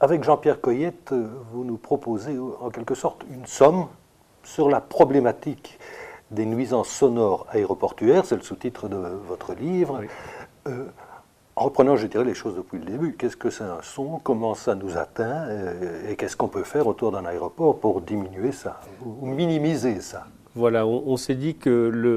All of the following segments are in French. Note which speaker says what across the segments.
Speaker 1: avec Jean-Pierre Coyette, vous nous proposez en quelque sorte une somme sur la problématique des nuisances sonores aéroportuaires, c'est le sous-titre de votre livre. Euh, en reprenant, je dirais, les choses depuis le début, qu'est-ce que c'est un son, comment ça nous atteint, euh, et qu'est-ce qu'on peut faire autour d'un aéroport pour diminuer ça, ou minimiser ça?
Speaker 2: Voilà, on, s'est dit que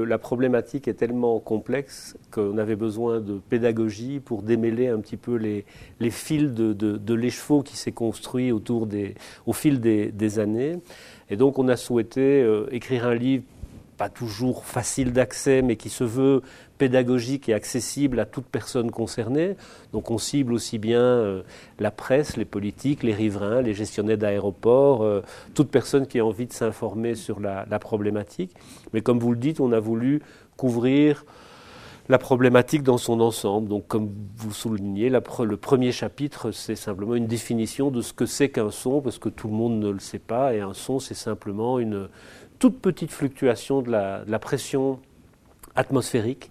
Speaker 2: la problématique est tellement complexe qu'on avait besoin de pédagogie pour démêler un petit peu les, fils de, l'écheveau qui s'est construit au fil des, années. Et donc on a souhaité euh, écrire un livre pas toujours facile d'accès, mais qui se veut pédagogique et accessible à toute personne concernée. Donc on cible aussi bien euh, la presse, les politiques, les riverains, les gestionnaires d'aéroports, euh, toute personne qui a envie de s'informer sur la, problématique. Mais comme vous le dites, on a voulu couvrir la problématique dans son ensemble. Donc, comme vous soulignez, le premier chapitre, c'est simplement une définition de ce que c'est qu'un son, parce que tout le monde ne le sait pas. Et un son, c'est simplement une, toute petite fluctuation de la, pression atmosphérique.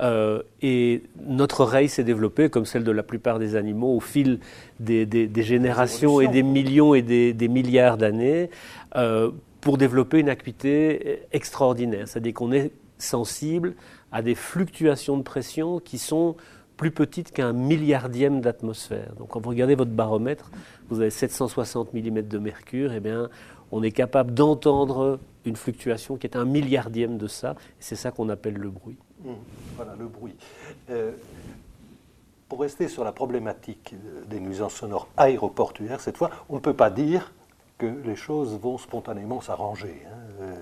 Speaker 2: Euh, et notre oreille s'est développée, comme celle de la plupart des animaux, au fil des, générations et des millions et des, milliards d'années, euh, pour développer une acuité extraordinaire. C'est-à-dire qu'on est sensible à des fluctuations de pression qui sont plus petites qu'un milliardième d'atmosphère. Donc quand vous regardez votre baromètre, vous avez 760 mm de mercure, et eh bien on est capable d'entendre une fluctuation qui est un milliardième de ça, et c'est ça qu'on appelle le bruit.
Speaker 1: Mmh, voilà, le bruit. Euh, pour rester sur la problématique des nuisances sonores aéroportuaires, cette fois, on ne peut pas dire que les choses vont spontanément s'arranger. Hein. Euh,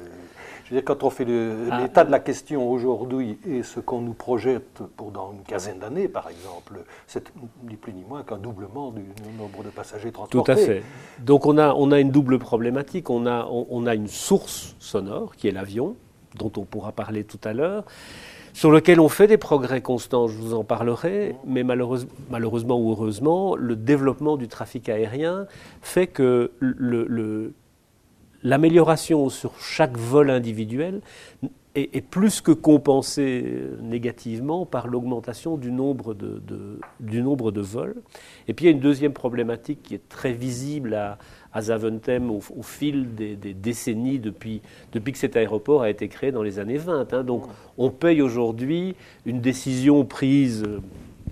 Speaker 1: je veux dire, quand on fait ah. l'état de la question aujourd'hui et ce qu'on nous projette pour dans une quinzaine d'années, par exemple, c'est ni plus ni moins qu'un doublement du nombre de passagers transportés.
Speaker 2: Tout à fait. Donc on a, on a une double problématique. On a, on, a une source sonore, qui est l'avion, dont on pourra parler tout à l'heure sur lequel on fait des progrès constants, je vous en parlerai, mais malheureusement ou heureusement, le développement du trafic aérien fait que l'amélioration sur chaque vol individuel est, plus que compensée négativement par l'augmentation du, nombre de, du nombre de vols. Et puis il y a une deuxième problématique qui est très visible à, à Zaventem au, fil des, décennies depuis, depuis que cet aéroport a été créé dans les années 20. Hein. Donc on paye aujourd'hui une décision prise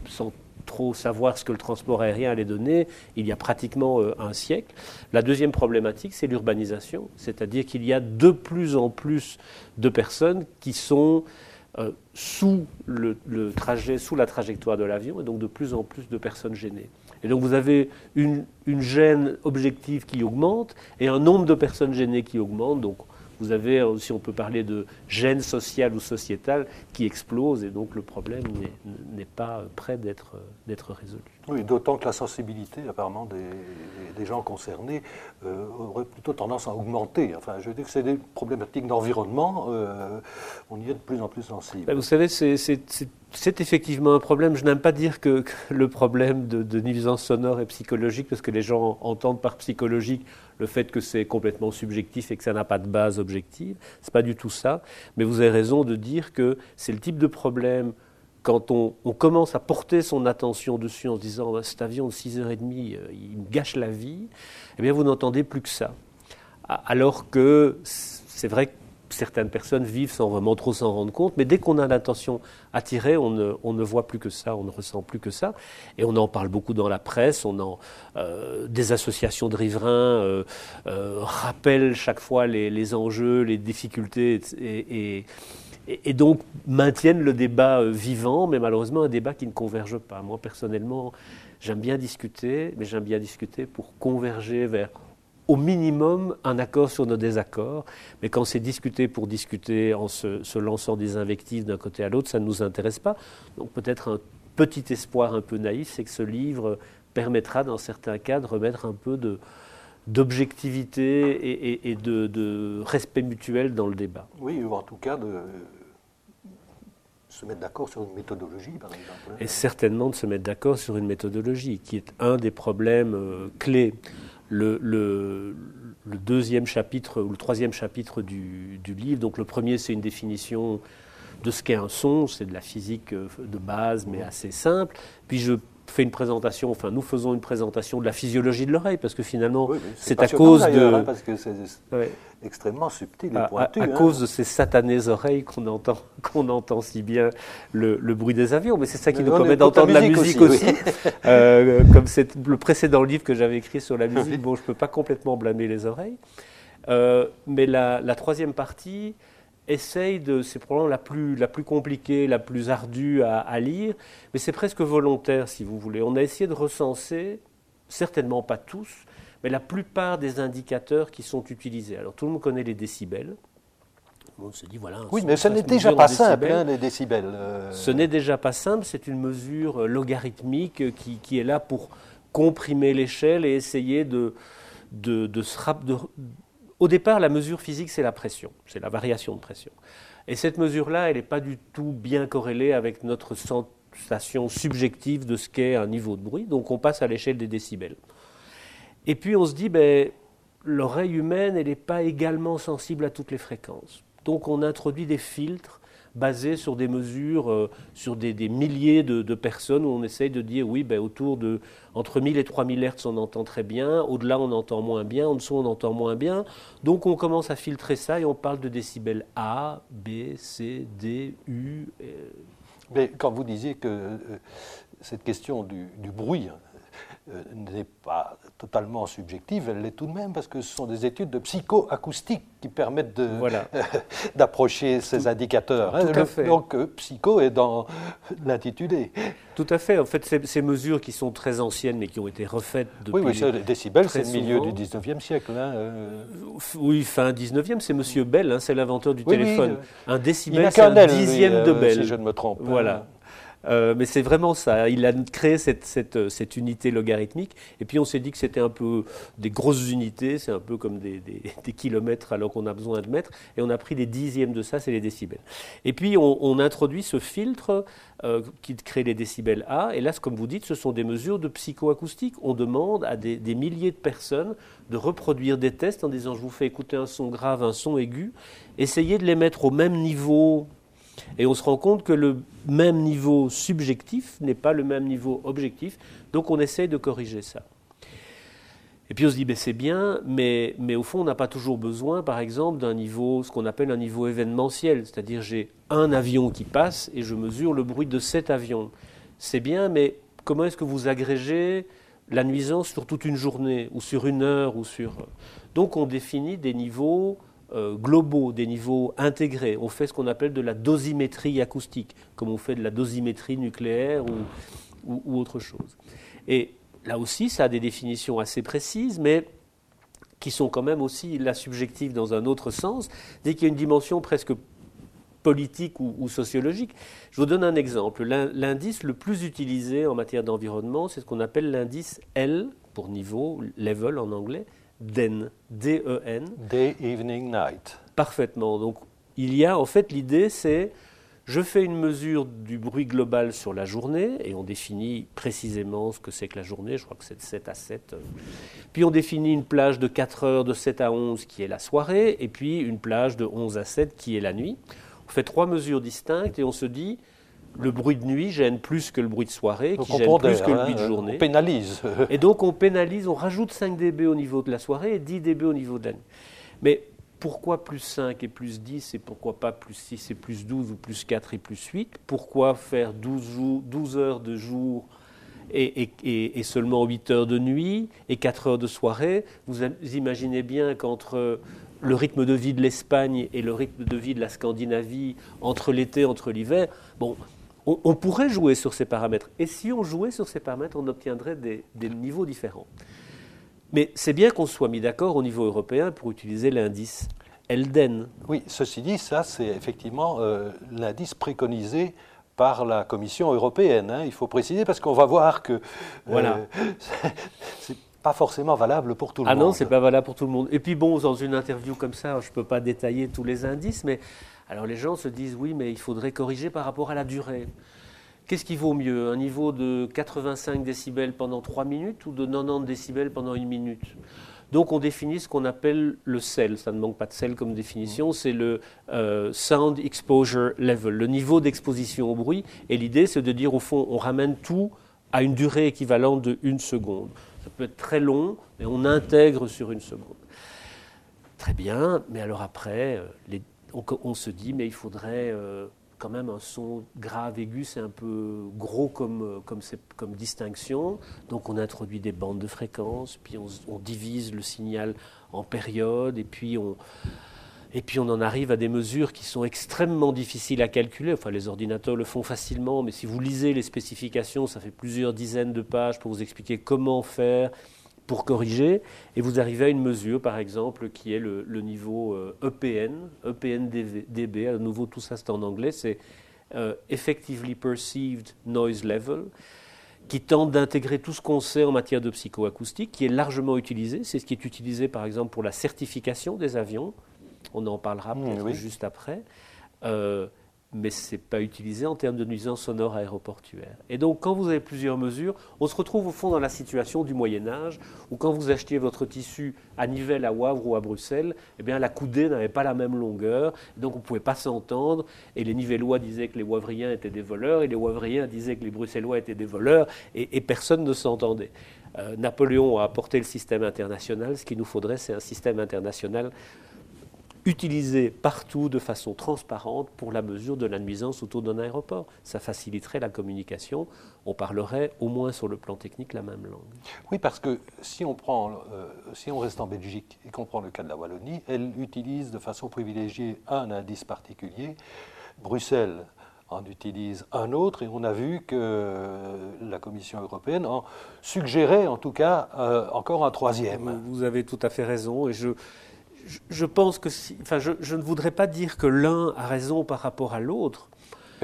Speaker 2: sans trop savoir ce que le transport aérien allait donner il y a pratiquement euh, un siècle. La deuxième problématique, c'est l'urbanisation, c'est-à-dire qu'il y a de plus en plus de personnes qui sont euh, sous le, trajet, sous la trajectoire de l'avion, et donc de plus en plus de personnes gênées. Et donc vous avez une, une gêne objective qui augmente et un nombre de personnes gênées qui augmente. Vous avez, si on peut parler de gêne sociale ou sociétale, qui explose et donc le problème n'est pas prêt d'être résolu.
Speaker 1: Oui, d'autant que la sensibilité apparemment des, gens concernés euh, aurait plutôt tendance à augmenter. Enfin, je veux dire que c'est des problématiques d'environnement, euh, on y est de plus en plus sensible.
Speaker 2: Ben, vous savez, c'est effectivement un problème. Je n'aime pas dire que, le problème de, de, nuisance sonore est psychologique, parce que les gens entendent par psychologique le fait que c'est complètement subjectif et que ça n'a pas de base objective. Ce n'est pas du tout ça. Mais vous avez raison de dire que c'est le type de problème quand on, commence à porter son attention dessus en se disant bah, cet avion de 6h30, euh, il me gâche la vie, eh bien vous n'entendez plus que ça. Alors que c'est vrai que certaines personnes vivent sans vraiment trop s'en rendre compte, mais dès qu'on a l'attention attirée, on ne, on ne, voit plus que ça, on ne ressent plus que ça. Et on en parle beaucoup dans la presse, on en, euh, des associations de riverains euh, rappellent chaque fois les, enjeux, les difficultés et, donc maintiennent le débat euh, vivant, mais malheureusement un débat qui ne converge pas. Moi personnellement, j'aime bien discuter, mais j'aime bien discuter pour converger vers au minimum un accord sur nos désaccords, mais quand c'est discuter pour discuter en se, lançant des invectives d'un côté à l'autre, ça ne nous intéresse pas. Donc peut-être un petit espoir un peu naïf, c'est que ce livre permettra dans certains cas de remettre un peu de, d'objectivité et, de, de, respect mutuel dans le débat.
Speaker 1: Oui, ou en tout cas de, se mettre d'accord sur une méthodologie, par exemple.
Speaker 2: Et certainement de se mettre d'accord sur une méthodologie, qui est un des problèmes euh, clés. Le, le, deuxième chapitre, ou le troisième chapitre du, du livre, donc le premier, c'est une définition de ce qu'est un son, c'est de la physique euh, de base, mais assez simple. Puis je fait une présentation, enfin nous faisons une présentation de la physiologie de l'oreille, parce que finalement, c'est à cause de...
Speaker 1: Hein, parce que c'est extrêmement subtil et pointu.
Speaker 2: À, hein. cause de ces satanées oreilles qu'on entend, qu'on entend si bien le, bruit des avions, mais c'est ça qui nous permet d'entendre la musique aussi. Euh, comme c'est le précédent livre que j'avais écrit sur la musique, bon, je ne peux pas complètement blâmer les oreilles. Euh, mais la, la, troisième partie, essaye de, c'est probablement la plus, la plus compliquée, la plus ardue à, lire, mais c'est presque volontaire si vous voulez. On a essayé de recenser, certainement pas tous, mais la plupart des indicateurs qui sont utilisés. Alors tout le monde connaît les décibels.
Speaker 1: On se dit, voilà, oui, mais ce n'est déjà pas simple, hein, les décibels. Euh.
Speaker 2: Ce n'est déjà pas simple, c'est une mesure logarithmique qui, qui, est là pour comprimer l'échelle et essayer de, de, de, de, au départ, la mesure physique, c'est la pression, c'est la variation de pression. Et cette mesure-là, elle n'est pas du tout bien corrélée avec notre sensation subjective de ce qu'est un niveau de bruit, donc on passe à l'échelle des décibels. Et puis on se dit, ben, l'oreille humaine, elle n'est pas également sensible à toutes les fréquences. Donc on introduit des filtres basé sur des mesures, euh, sur des, milliers de, personnes, où on essaye de dire, oui, ben, autour de, entre 1000 et 3000 Hertz, on entend très bien, au-delà, on entend moins bien, en dessous, on entend moins bien. Donc on commence à filtrer ça et on parle de décibels A, B, C, D, U.
Speaker 1: Euh. Mais quand vous disiez que euh, cette question du, du bruit, euh, n'est pas totalement subjective, elle l'est tout de même parce que ce sont des études de psychoacoustique qui permettent d'approcher ces indicateurs.
Speaker 2: Hein.
Speaker 1: Donc euh, psycho est dans l'intitulé.
Speaker 2: Tout à fait. En fait, ces, mesures qui sont très anciennes mais qui ont été refaites depuis.
Speaker 1: Oui, oui, les décibels, c'est le milieu du 19e siècle. Hein, euh.
Speaker 2: Oui, fin 19e, c'est M. Bell, hein, c'est l'inventeur du téléphone. un décibel, c'est un dixième de Bell.
Speaker 1: Si je ne me trompe.
Speaker 2: Voilà. Euh, mais c'est vraiment ça. Il a créé cette, cette, cette, unité logarithmique. Et puis on s'est dit que c'était un peu des grosses unités, c'est un peu comme des, des, kilomètres alors qu'on a besoin de mètres. Et on a pris des dixièmes de ça, c'est les décibels. Et puis on, on introduit ce filtre euh, qui crée les décibels A. Et là, comme vous dites, ce sont des mesures de psychoacoustique. On demande à des, des milliers de personnes de reproduire des tests en disant je vous fais écouter un son grave, un son aigu. Essayez de les mettre au même niveau et on se rend compte que le même niveau subjectif n'est pas le même niveau objectif, donc on essaye de corriger ça. Et puis on se dit, ben c'est bien, mais, mais, au fond, on n'a pas toujours besoin, par exemple, d'un niveau, ce qu'on appelle un niveau événementiel, c'est-à-dire j'ai un avion qui passe et je mesure le bruit de cet avion. C'est bien, mais comment est-ce que vous agrégez la nuisance sur toute une journée, ou sur une heure, ou sur... Donc on définit des niveaux euh, globaux, des niveaux intégrés. On fait ce qu'on appelle de la dosimétrie acoustique, comme on fait de la dosimétrie nucléaire ou, autre chose. Et là aussi, ça a des définitions assez précises, mais qui sont quand même aussi la subjective dans un autre sens, dès qu'il y a une dimension presque politique ou, sociologique. Je vous donne un exemple. L'indice le plus utilisé en matière d'environnement, c'est ce qu'on appelle l'indice L, pour niveau, level en anglais, DEN, D-E-N.
Speaker 1: Day, evening, night.
Speaker 2: Parfaitement. Donc il y a, en fait, l'idée c'est, je fais une mesure du bruit global sur la journée, et on définit précisément ce que c'est que la journée, je crois que c'est de 7 à 7. Puis on définit une plage de 4 heures de 7 à 11 qui est la soirée, et puis une plage de 11 à 7 qui est la nuit. On fait trois mesures distinctes et on se dit, le bruit de nuit gêne plus que le bruit de soirée, qui gêne plus que le bruit de hein, journée.
Speaker 1: On pénalise.
Speaker 2: et donc on pénalise, on rajoute 5 dB au niveau de la soirée et 10 dB au niveau de la nuit. Mais pourquoi plus 5 et plus 10 et pourquoi pas plus 6 et plus 12 ou plus 4 et plus 8 Pourquoi faire 12, 12 heures de jour et, et, et, seulement 8 heures de nuit et 4 heures de soirée? Vous imaginez bien qu'entre le rythme de vie de l'Espagne et le rythme de vie de la Scandinavie, entre l'été, entre l'hiver, bon, on, pourrait jouer sur ces paramètres. Et si on jouait sur ces paramètres, on obtiendrait des, niveaux différents. Mais c'est bien qu'on soit mis d'accord au niveau européen pour utiliser l'indice Elden.
Speaker 1: Oui, ceci dit, ça c'est effectivement euh, l'indice préconisé par la Commission européenne. Hein. il faut préciser parce qu'on va voir que euh,
Speaker 2: voilà.
Speaker 1: c'est pas forcément valable pour tout le
Speaker 2: monde.
Speaker 1: Ah
Speaker 2: non, c'est pas valable pour tout le monde. Et puis bon, dans une interview comme ça, je ne peux pas détailler tous les indices, mais alors les gens se disent oui, mais il faudrait corriger par rapport à la durée. Qu'est-ce qui vaut mieux Un niveau de 85 décibels pendant 3 minutes ou de 90 décibels pendant une minute? Donc on définit ce qu'on appelle le SEL, ça ne manque pas de SEL comme définition, c'est le euh, Sound Exposure Level, le niveau d'exposition au bruit. Et l'idée c'est de dire au fond on ramène tout à une durée équivalente de une seconde. Ça peut être très long, mais on intègre sur une seconde. Très bien, mais alors après, euh, on, se dit, mais il faudrait euh, quand même un son grave, aigu, c'est un peu gros comme, euh, comme, distinction. Donc on introduit des bandes de fréquences, puis on, divise le signal en périodes, et puis on... Et puis on en arrive à des mesures qui sont extrêmement difficiles à calculer. Enfin, les ordinateurs le font facilement, mais si vous lisez les spécifications, ça fait plusieurs dizaines de pages pour vous expliquer comment faire, pour corriger, et vous arrivez à une mesure, par exemple, qui est le, niveau EPN, euh, e EPN-DB, à nouveau tout ça c'est en anglais, c'est euh, Effectively Perceived Noise Level, qui tente d'intégrer tout ce qu'on sait en matière de psychoacoustique, qui est largement utilisé, c'est ce qui est utilisé par exemple pour la certification des avions, on en parlera mmh, peut-être juste après. Euh, mais ce n'est pas utilisé en termes de nuisance sonore aéroportuaire. Et donc, quand vous avez plusieurs mesures, on se retrouve au fond dans la situation du Moyen Âge, où quand vous achetiez votre tissu à Nivelles, à Wavre ou à Bruxelles, eh bien, la coudée n'avait pas la même longueur, donc on ne pouvait pas s'entendre, et les Nivellois disaient que les Wavriens étaient des voleurs, et les Wavriens disaient que les Bruxellois étaient des voleurs, et, personne ne s'entendait. Euh, Napoléon a apporté le système international, ce qu'il nous faudrait, c'est un système international utilisé partout de façon transparente pour la mesure de la nuisance autour d'un aéroport. Ça faciliterait la communication. On parlerait au moins sur le plan technique la même langue.
Speaker 1: Oui, parce que si on, prend, euh, si on reste en Belgique et qu'on prend le cas de la Wallonie, elle utilise de façon privilégiée un indice particulier. Bruxelles en utilise un autre et on a vu que la Commission européenne en suggérait en tout cas euh, encore un troisième.
Speaker 2: Vous avez tout à fait raison et je, je, pense que si, enfin, je, ne voudrais pas dire que l'un a raison par rapport à l'autre.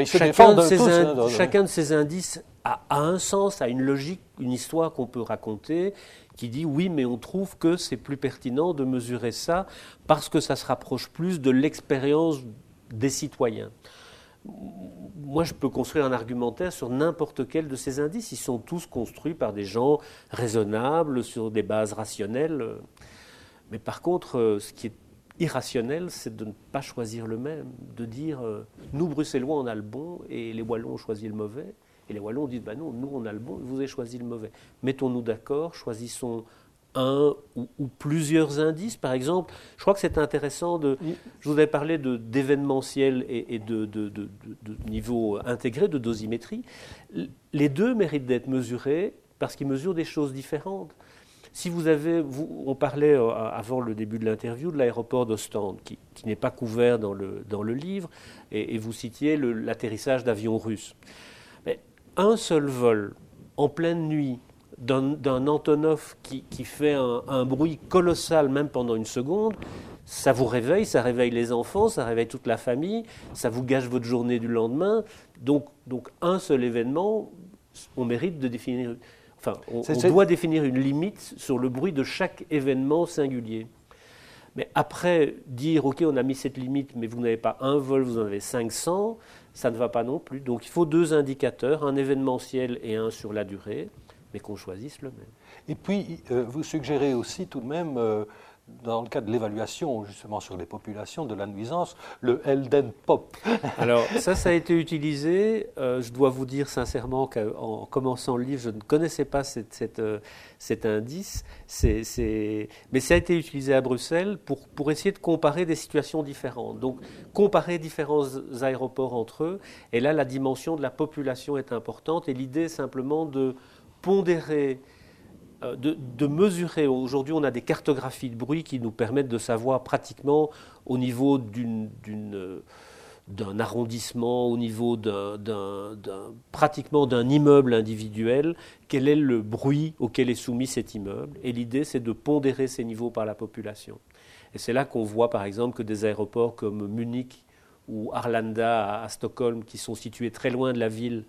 Speaker 2: Chacun, de ces hein, chacun de ces indices a, un sens, a une logique, une histoire qu'on peut raconter qui dit oui, mais on trouve que c'est plus pertinent de mesurer ça parce que ça se rapproche plus de l'expérience des citoyens. Moi, je peux construire un argumentaire sur n'importe quel de ces indices. Ils sont tous construits par des gens raisonnables, sur des bases rationnelles. Mais par contre, euh, ce qui est irrationnel, c'est de ne pas choisir le même, de dire euh, nous, Bruxellois, on a le bon et les Wallons ont choisi le mauvais. Et les Wallons disent bah non, nous, on a le bon vous avez choisi le mauvais. Mettons-nous d'accord, choisissons un ou, plusieurs indices. Par exemple, je crois que c'est intéressant de. Je vous avais parlé d'événementiel et, de, de, niveau intégré, de dosimétrie. Les deux méritent d'être mesurés parce qu'ils mesurent des choses différentes. Si vous avez, on parlait euh, avant le début de l'interview de l'aéroport d'Ostende, qui, n'est pas couvert dans le, dans le livre, et, vous citiez l'atterrissage d'avions russes. Un seul vol en pleine nuit d'un Antonov qui, qui fait un, un, bruit colossal, même pendant une seconde, ça vous réveille, ça réveille les enfants, ça réveille toute la famille, ça vous gâche votre journée du lendemain. Donc, donc un seul événement, on mérite de définir Enfin, on, doit définir une limite sur le bruit de chaque événement singulier. Mais après, dire, OK, on a mis cette limite, mais vous n'avez pas un vol, vous en avez 500, ça ne va pas non plus. Donc il faut deux indicateurs, un événementiel et un sur la durée, mais qu'on choisisse le même.
Speaker 1: Et puis, euh, vous suggérez aussi tout de même euh, dans le cadre de l'évaluation justement sur les populations de la nuisance, le Elden Pop.
Speaker 2: Alors ça, ça a été utilisé. Euh, je dois vous dire sincèrement qu'en commençant le livre, je ne connaissais pas euh, cet indice. Mais ça a été utilisé à Bruxelles pour, pour essayer de comparer des situations différentes. Donc comparer différents aéroports entre eux. Et là, la dimension de la population est importante. Et l'idée simplement de pondérer euh, de, mesurer. Aujourd'hui, on a des cartographies de bruit qui nous permettent de savoir pratiquement au niveau euh, d'un arrondissement, au niveau pratiquement d'un immeuble individuel, quel est le bruit auquel est soumis cet immeuble. Et l'idée, c'est de pondérer ces niveaux par la population. Et c'est là qu'on voit, par exemple, que des aéroports comme Munich ou Arlanda à, Stockholm, qui sont situés très loin de la ville,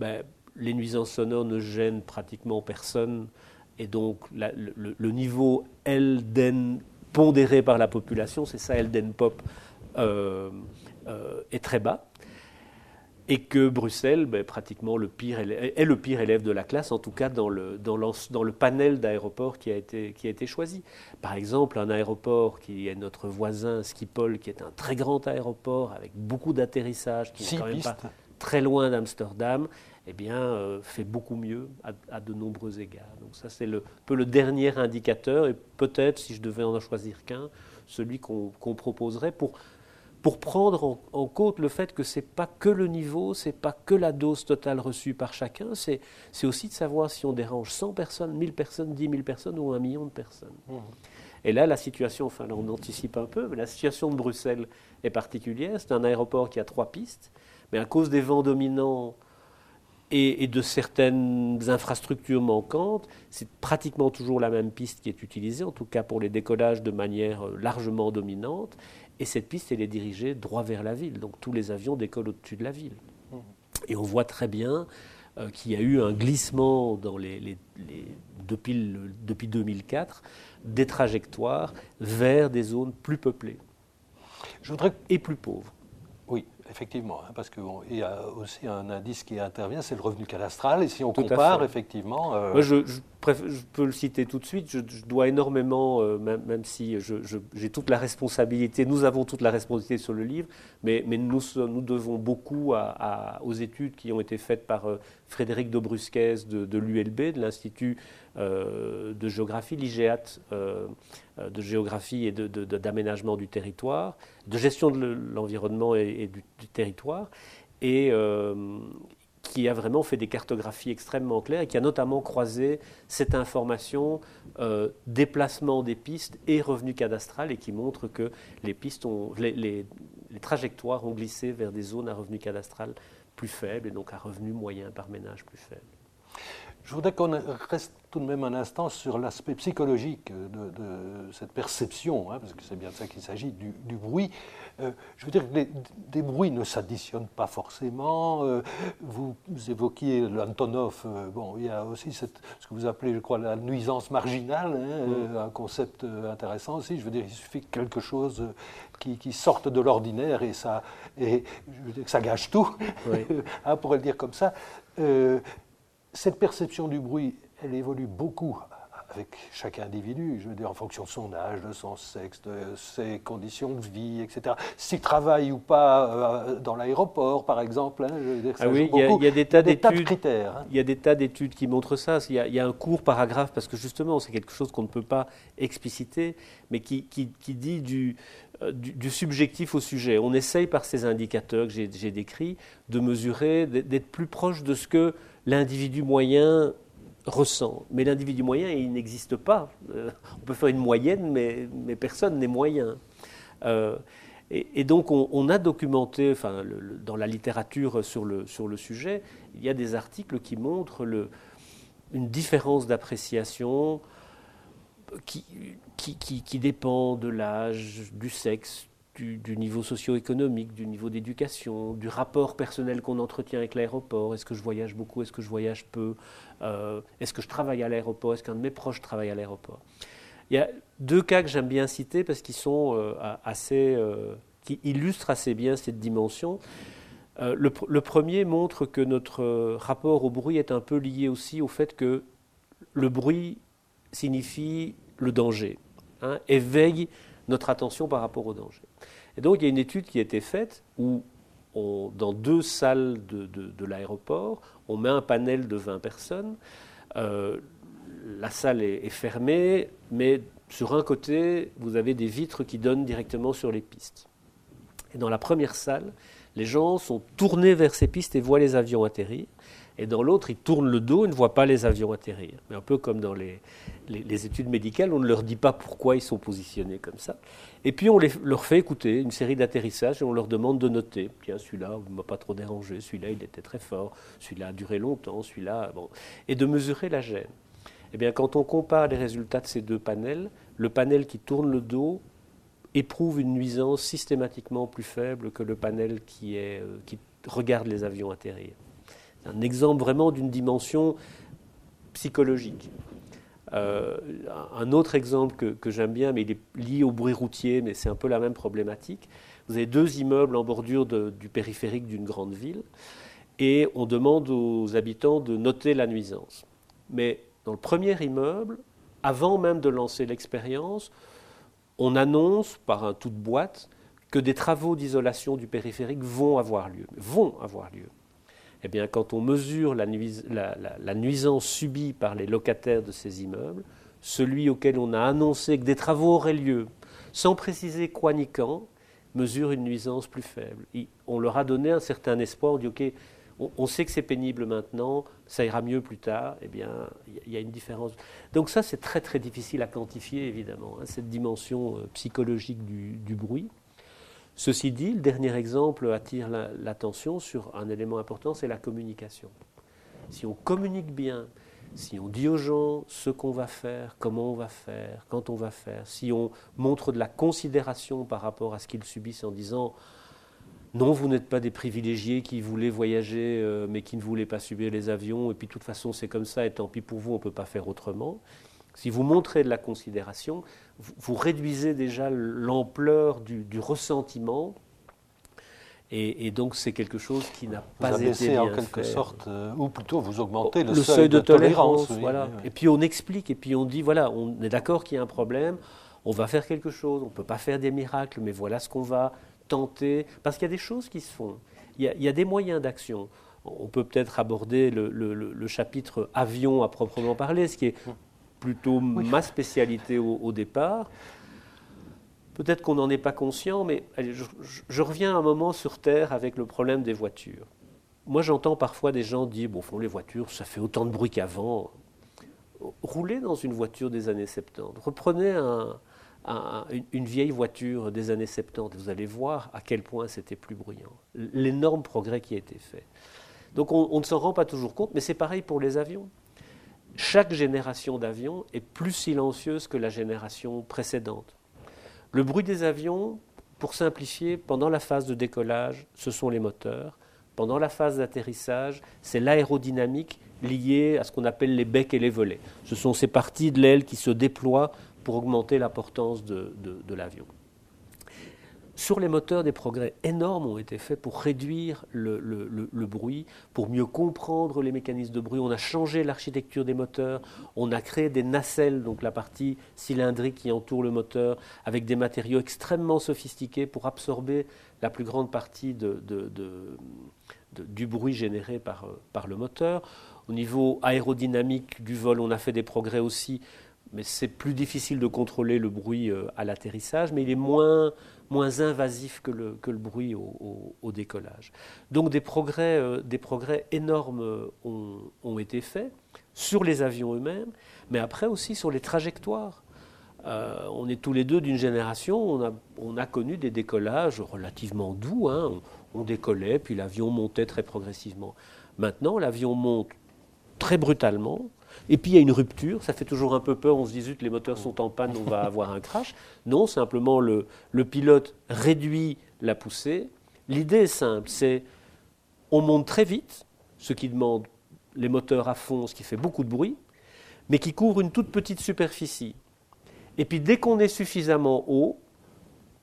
Speaker 2: ben, les nuisances sonores ne gênent pratiquement personne et donc le, niveau Elden pondéré par la population, c'est ça Elden Pop, euh, euh, est très bas. Et que Bruxelles, ben, pratiquement le pire est le pire élève de la classe, en tout cas dans le, dans dans le panel d'aéroports qui, a été, qui a été choisi. Par exemple, un aéroport qui est notre voisin Schiphol, qui est un très grand aéroport avec beaucoup d'atterrissages, qui n'est quand même pas très loin d'Amsterdam, eh bien, fait beaucoup mieux à, de nombreux égards. Donc ça, c'est le, peu le dernier indicateur, et peut-être, si je devais en choisir qu'un, celui qu'on proposerait pour pour prendre en, compte le fait que ce n'est pas que le niveau, ce n'est pas que la dose totale reçue par chacun, c'est aussi de savoir si on dérange 100 personnes, 1000 personnes, 10 000 personnes ou un million de personnes. Mmh. Et là, la situation, enfin là on anticipe un peu, mais la situation de Bruxelles est particulière. C'est un aéroport qui a trois pistes, mais à cause des vents dominants et, et de certaines infrastructures manquantes, c'est pratiquement toujours la même piste qui est utilisée, en tout cas pour les décollages de manière euh, largement dominante. Et cette piste, elle est dirigée droit vers la ville. Donc tous les avions décollent au-dessus de la ville. Et on voit très bien euh, qu'il y a eu un glissement dans les, depuis, depuis 2004 des trajectoires vers des zones plus peuplées
Speaker 1: Je voudrais...
Speaker 2: et plus pauvres.
Speaker 1: Effectivement, hein, parce qu'il y a aussi un indice qui intervient, c'est le revenu cadastral. Et si on compare, effectivement.
Speaker 2: Euh, je, peux le citer tout de suite. Je, dois énormément, euh, même, si j'ai toute la responsabilité, nous avons toute la responsabilité sur le livre, mais, nous, nous, devons beaucoup aux études qui ont été faites par euh, Frédéric Dobrusquez de, l'ULB, de l'Institut de géographie, l'IGEAT de géographie et d'aménagement du territoire, de gestion de l'environnement et, du, territoire, et euh, qui a vraiment fait des cartographies extrêmement claires et qui a notamment croisé cette information euh, déplacement des pistes et revenu cadastral et qui montre que les, pistes ont, les, trajectoires ont glissé vers des zones à revenu cadastral plus faible et donc revenu moyen par ménage plus faible.
Speaker 1: Je voudrais qu'on reste tout de même un instant sur l'aspect psychologique de, cette perception, hein, parce que c'est bien de ça qu'il s'agit, du, bruit. Euh, je veux dire que des bruits ne s'additionnent pas forcément. Euh, vous, évoquiez l'Antonov, euh, bon, il y a aussi cette, ce que vous appelez, je crois, la nuisance marginale, hein, mm. un concept intéressant aussi. Je veux dire, il suffit quelque chose qui, sorte de l'ordinaire et ça, et, je veux dire que ça gâche tout, hein, pour le dire comme ça cette perception du bruit, elle évolue beaucoup avec chaque individu, je veux dire en fonction de son âge, de son sexe, de ses conditions de vie, etc. S'il travaille ou pas euh, dans l'aéroport, par exemple. Hein,
Speaker 2: ah oui, il y, a des tas d'études. critères. Hein. Il y a des tas d'études qui montrent ça. Il y, a, un court paragraphe parce que justement, c'est quelque chose qu'on ne peut pas expliciter, mais qui, dit du, euh, du, du, subjectif au sujet. On essaye par ces indicateurs que j'ai décrits de mesurer, d'être plus proche de ce que l'individu moyen ressent. Mais l'individu moyen, il n'existe pas. Euh, on peut faire une moyenne, mais, personne n'est moyen. Euh, et, donc on, a documenté, enfin, dans la littérature sur le, sur le sujet, il y a des articles qui montrent une différence d'appréciation qui, qui, qui, dépend de l'âge, du sexe, du, niveau socio-économique, du niveau d'éducation, du rapport personnel qu'on entretient avec l'aéroport. Est-ce que je voyage beaucoup? Est-ce que je voyage peu? Euh, Est-ce que je travaille à l'aéroport? Est-ce qu'un de mes proches travaille à l'aéroport? Il y a deux cas que j'aime bien citer parce qu'ils sont euh, assez, euh, qui illustrent assez bien cette dimension. Le, premier montre que notre rapport au bruit est un peu lié aussi au fait que le bruit signifie le danger, hein, éveille notre attention par rapport au danger. Et donc il y a une étude qui a été faite où dans deux salles de, l'aéroport, on met un panel de 20 personnes. Euh, la salle est, fermée, mais sur un côté, vous avez des vitres qui donnent directement sur les pistes. Et dans la première salle, les gens sont tournés vers ces pistes et voient les avions atterrir et dans l'autre, ils tournent le dos et ne voient pas les avions atterrir. Mais un peu comme dans les, les, études médicales, on ne leur dit pas pourquoi ils sont positionnés comme ça. Et puis on les, leur fait écouter une série d'atterrissages et on leur demande de noter. Tiens, celui-là ne m'a pas trop dérangé, celui-là il était très fort, celui-là a duré longtemps, celui-là... Bon. Et de mesurer la gêne. Eh bien, quand on compare les résultats de ces deux panels, le panel qui tourne le dos éprouve une nuisance systématiquement plus faible que le panel euh, qui regarde les avions atterrir un exemple vraiment d'une dimension psychologique. Euh, un autre exemple que, j'aime bien, mais il est lié au bruit routier, mais c'est un peu la même problématique. Vous avez deux immeubles en bordure du périphérique d'une grande ville, et on demande aux habitants de noter la nuisance. Mais dans le premier immeuble, avant même de lancer l'expérience, on annonce par un tout de boîte que des travaux d'isolation du périphérique vont avoir lieu. Eh bien, quand on mesure la, nuisance subie par les locataires de ces immeubles, celui auquel on a annoncé que des travaux auraient lieu, sans préciser quoi ni quand, mesure une nuisance plus faible. on leur a donné un certain espoir, on dit OK, on, sait que c'est pénible maintenant, ça ira mieux plus tard, eh bien, il y, a une différence. Donc ça, c'est très très difficile à quantifier, évidemment, hein, cette dimension euh, psychologique du, bruit. Ceci dit, le dernier exemple attire l'attention sur un élément important, c'est la communication. Si on communique bien, si on dit aux gens ce qu'on va faire, comment on va faire, quand on va faire, si on montre de la considération par rapport à ce qu'ils subissent en disant non, vous n'êtes pas des privilégiés qui voulaient voyager euh, mais qui ne voulaient pas subir les avions, et puis de toute façon c'est comme ça, et tant pis pour vous, on ne peut pas faire autrement. Si vous montrez de la considération, vous, réduisez déjà l'ampleur du, ressentiment, et, donc c'est quelque chose qui n'a pas
Speaker 1: vous
Speaker 2: été
Speaker 1: bien
Speaker 2: en
Speaker 1: quelque sorte, euh, ou plutôt vous augmentez le,
Speaker 2: seuil, de, tolérance. voilà. Et puis on explique, et puis on dit, voilà, on est d'accord qu'il y a un problème, on va faire quelque chose, on ne peut pas faire des miracles, mais voilà ce qu'on va tenter, parce qu'il y a des choses qui se font, il y a, des moyens d'action. On peut peut-être aborder le, chapitre avion à proprement parler, ce qui est plutôt ma spécialité au, départ. Peut-être qu'on n'en est pas conscient, mais je, reviens un moment sur Terre avec le problème des voitures. Moi, j'entends parfois des gens dire, bon, font les voitures, ça fait autant de bruit qu'avant. Roulez dans une voiture des années 70. Reprenez un, une vieille voiture des années 70. Vous allez voir à quel point c'était plus bruyant. L'énorme progrès qui a été fait. Donc on, ne s'en rend pas toujours compte, mais c'est pareil pour les avions. Chaque génération d'avions est plus silencieuse que la génération précédente. Le bruit des avions, pour simplifier, pendant la phase de décollage, ce sont les moteurs. Pendant la phase d'atterrissage, c'est l'aérodynamique liée à ce qu'on appelle les becs et les volets. Ce sont ces parties de l'aile qui se déploient pour augmenter l'importance de, l'avion. Sur les moteurs, des progrès énormes ont été faits pour réduire le, bruit, pour mieux comprendre les mécanismes de bruit. On a changé l'architecture des moteurs, on a créé des nacelles, donc la partie cylindrique qui entoure le moteur, avec des matériaux extrêmement sophistiqués pour absorber la plus grande partie du bruit généré par le moteur. Au niveau aérodynamique du vol, on a fait des progrès aussi mais c'est plus difficile de contrôler le bruit euh, à l'atterrissage, mais il est moins, moins invasif que le, bruit au, décollage. Donc des progrès, euh, des progrès énormes euh, ont, été faits sur les avions eux-mêmes, mais après aussi sur les trajectoires. on est tous les deux d'une génération, on a, on a, connu des décollages relativement doux, hein. on décollait, puis l'avion montait très progressivement. Maintenant, l'avion monte très brutalement, et puis il y a une rupture, ça fait toujours un peu peur, on se dit zut, les moteurs sont en panne, on va avoir un crash. Non, simplement le, le pilote réduit la poussée. L'idée est simple, c'est on monte très vite, ce qui demande les moteurs à fond, ce qui fait beaucoup de bruit, mais qui couvre une toute petite superficie. Et puis dès qu'on est suffisamment haut,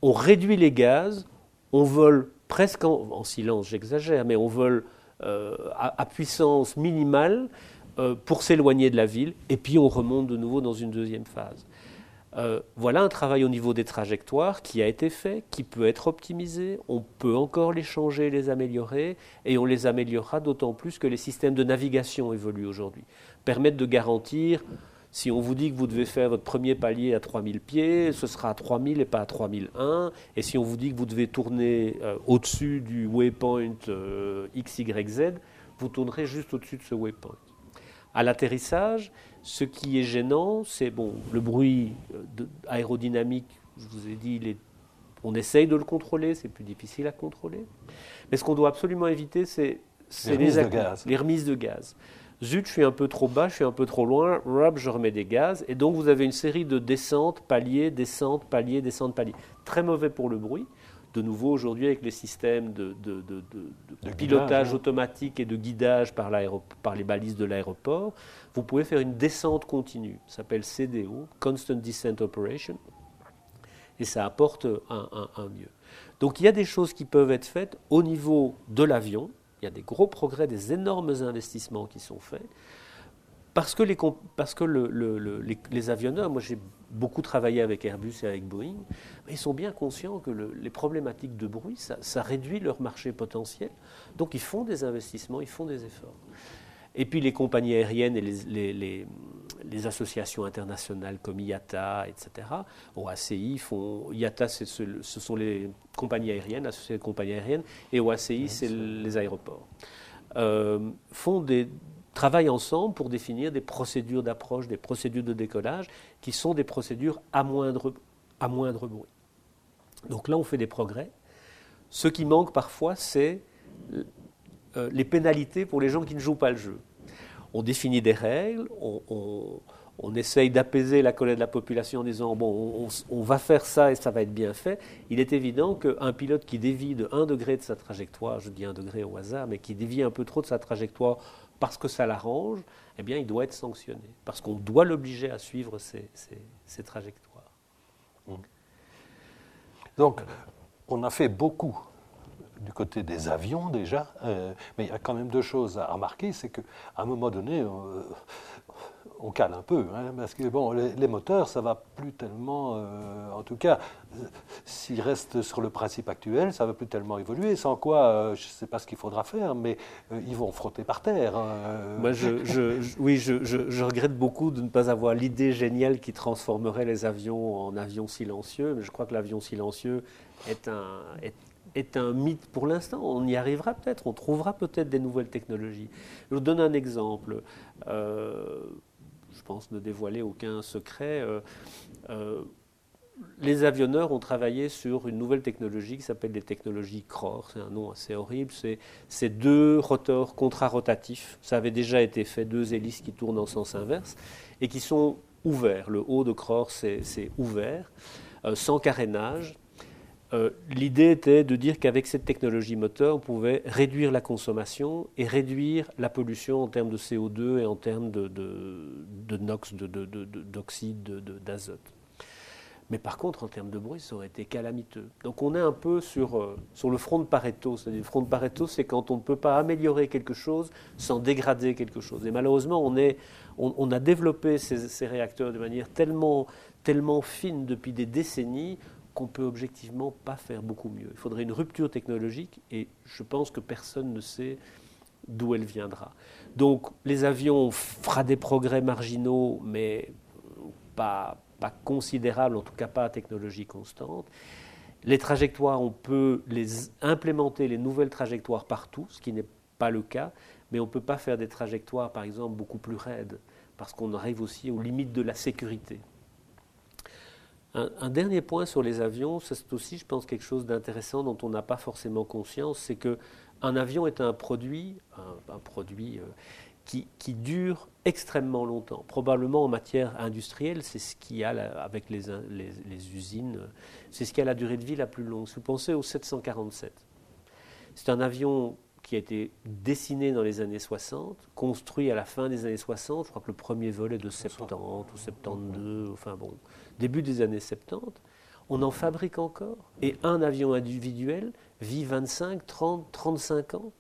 Speaker 2: on réduit les gaz, on vole presque en, silence, j'exagère, mais on vole euh, à, puissance minimale, euh, pour s'éloigner de la ville, et puis on remonte de nouveau dans une deuxième phase. Euh, voilà un travail au niveau des trajectoires qui a été fait, qui peut être optimisé, on peut encore les changer, les améliorer, et on les améliorera d'autant plus que les systèmes de navigation évoluent aujourd'hui, permettent de garantir, si on vous dit que vous devez faire votre premier palier à 3000 pieds, ce sera à 3000 et pas à 3001, et si on vous dit que vous devez tourner euh, au-dessus du waypoint XYZ, vous tournerez juste au-dessus de ce waypoint. À l'atterrissage, ce qui est gênant, c'est bon, le bruit euh, aérodynamique, je vous ai dit, on essaye de le contrôler, c'est plus difficile à contrôler. Mais ce qu'on doit absolument éviter, c'est
Speaker 1: les, les,
Speaker 2: remises de gaz. Zut, je suis un peu trop bas, je suis un peu trop loin, rub, je remets des gaz. Et donc vous avez une série de descentes, paliers, descentes, paliers, descentes, paliers. Très mauvais pour le bruit de nouveau aujourd'hui avec les systèmes de, pilotage automatique et de guidage par, par les balises de l'aéroport, vous pouvez faire une descente continue. Ça s'appelle CDO, Constant Descent Operation, et ça apporte un, un, mieux. Donc il y a des choses qui peuvent être faites au niveau de l'avion. Il y a des gros progrès, des énormes investissements qui sont faits parce que les, parce que les, avionneurs, moi j'ai beaucoup travaillé avec Airbus et avec Boeing, ils sont bien conscients que les problématiques de bruit, ça, réduit leur marché potentiel. Donc ils font des investissements, ils font des efforts. Et puis les compagnies aériennes et les, associations internationales comme IATA, etc., OACI font. IATA, ce, ce sont les compagnies aériennes, l'association des compagnies aériennes, et OACI, c'est les aéroports. Euh, font des, travaillent ensemble pour définir des procédures d'approche, des procédures de décollage, qui sont des procédures à moindre, à moindre bruit. Donc là, on fait des progrès. Ce qui manque parfois, c'est euh, les pénalités pour les gens qui ne jouent pas le jeu. On définit des règles, on, essaye d'apaiser la colère de la population en disant bon, on, va faire ça et ça va être bien fait. Il est évident qu'un pilote qui dévie de 1 degré de sa trajectoire, je dis 1 degré au hasard, mais qui dévie un peu trop de sa trajectoire parce que ça l'arrange, eh bien, il doit être sanctionné, parce qu'on doit l'obliger à suivre ces, trajectoires. Mmh.
Speaker 1: Donc, on a fait beaucoup du côté des avions déjà, euh, mais il y a quand même deux choses à remarquer, c'est qu'à un moment donné, euh, on cale un peu, hein, parce que bon, les, moteurs, ça va plus tellement, euh, en tout cas, euh, s'ils restent sur le principe actuel, ça va plus tellement évoluer. Sans quoi, euh, je ne sais pas ce qu'il faudra faire, mais ils vont frotter par terre.
Speaker 2: Hein, oui, je, regrette beaucoup de ne pas avoir l'idée géniale qui transformerait les avions en avions silencieux, mais je crois que l'avion silencieux est un, est, est un mythe pour l'instant. On y arrivera peut-être, on trouvera peut-être des nouvelles technologies. Je vous donne un exemple je pense ne dévoiler aucun secret. Euh, euh, les avionneurs ont travaillé sur une nouvelle technologie qui s'appelle les technologies CROR. C'est un nom assez horrible. C'est deux rotors contrarotatifs. Ça avait déjà été fait, deux hélices qui tournent en sens inverse et qui sont ouverts. Le haut de CROR, c'est ouvert, euh, sans carénage. Euh, l'idée était de dire qu'avec cette technologie moteur, on pouvait réduire la consommation et réduire la pollution en termes de CO2 et en termes de, NOx, d'oxyde d'azote. Mais par contre, en termes de bruit, ça aurait été calamiteux. Donc on est un peu sur, euh, le front de Pareto. C'est-à-dire, le front de Pareto, c'est quand on ne peut pas améliorer quelque chose sans dégrader quelque chose. Et malheureusement, on, a développé ces, réacteurs de manière tellement fine depuis des décennies qu'on peut objectivement pas faire beaucoup mieux. Il faudrait une rupture technologique et je pense que personne ne sait d'où elle viendra. Donc les avions fera des progrès marginaux, mais pas, pas considérables, en tout cas pas à technologie constante. Les trajectoires, on peut les implémenter, les nouvelles trajectoires partout, ce qui n'est pas le cas, mais on ne peut pas faire des trajectoires, par exemple, beaucoup plus raides, parce qu'on arrive aussi aux limites de la sécurité. Un, dernier point sur les avions, c'est aussi, je pense, quelque chose d'intéressant dont on n'a pas forcément conscience, c'est que un avion est un produit, un, produit euh, qui, qui, dure extrêmement longtemps. Probablement en matière industrielle, c'est ce qui a avec les, les, usines, c'est ce qui a la durée de vie la plus longue. Si vous pensez au 747, c'est un avion qui a été dessiné dans les années 60, construit à la fin des années 60. Je crois que le premier vol est de 70 ou 72, enfin bon, début des années 70, on en fabrique encore. Et un avion individuel vit 25, 30, 35 ans.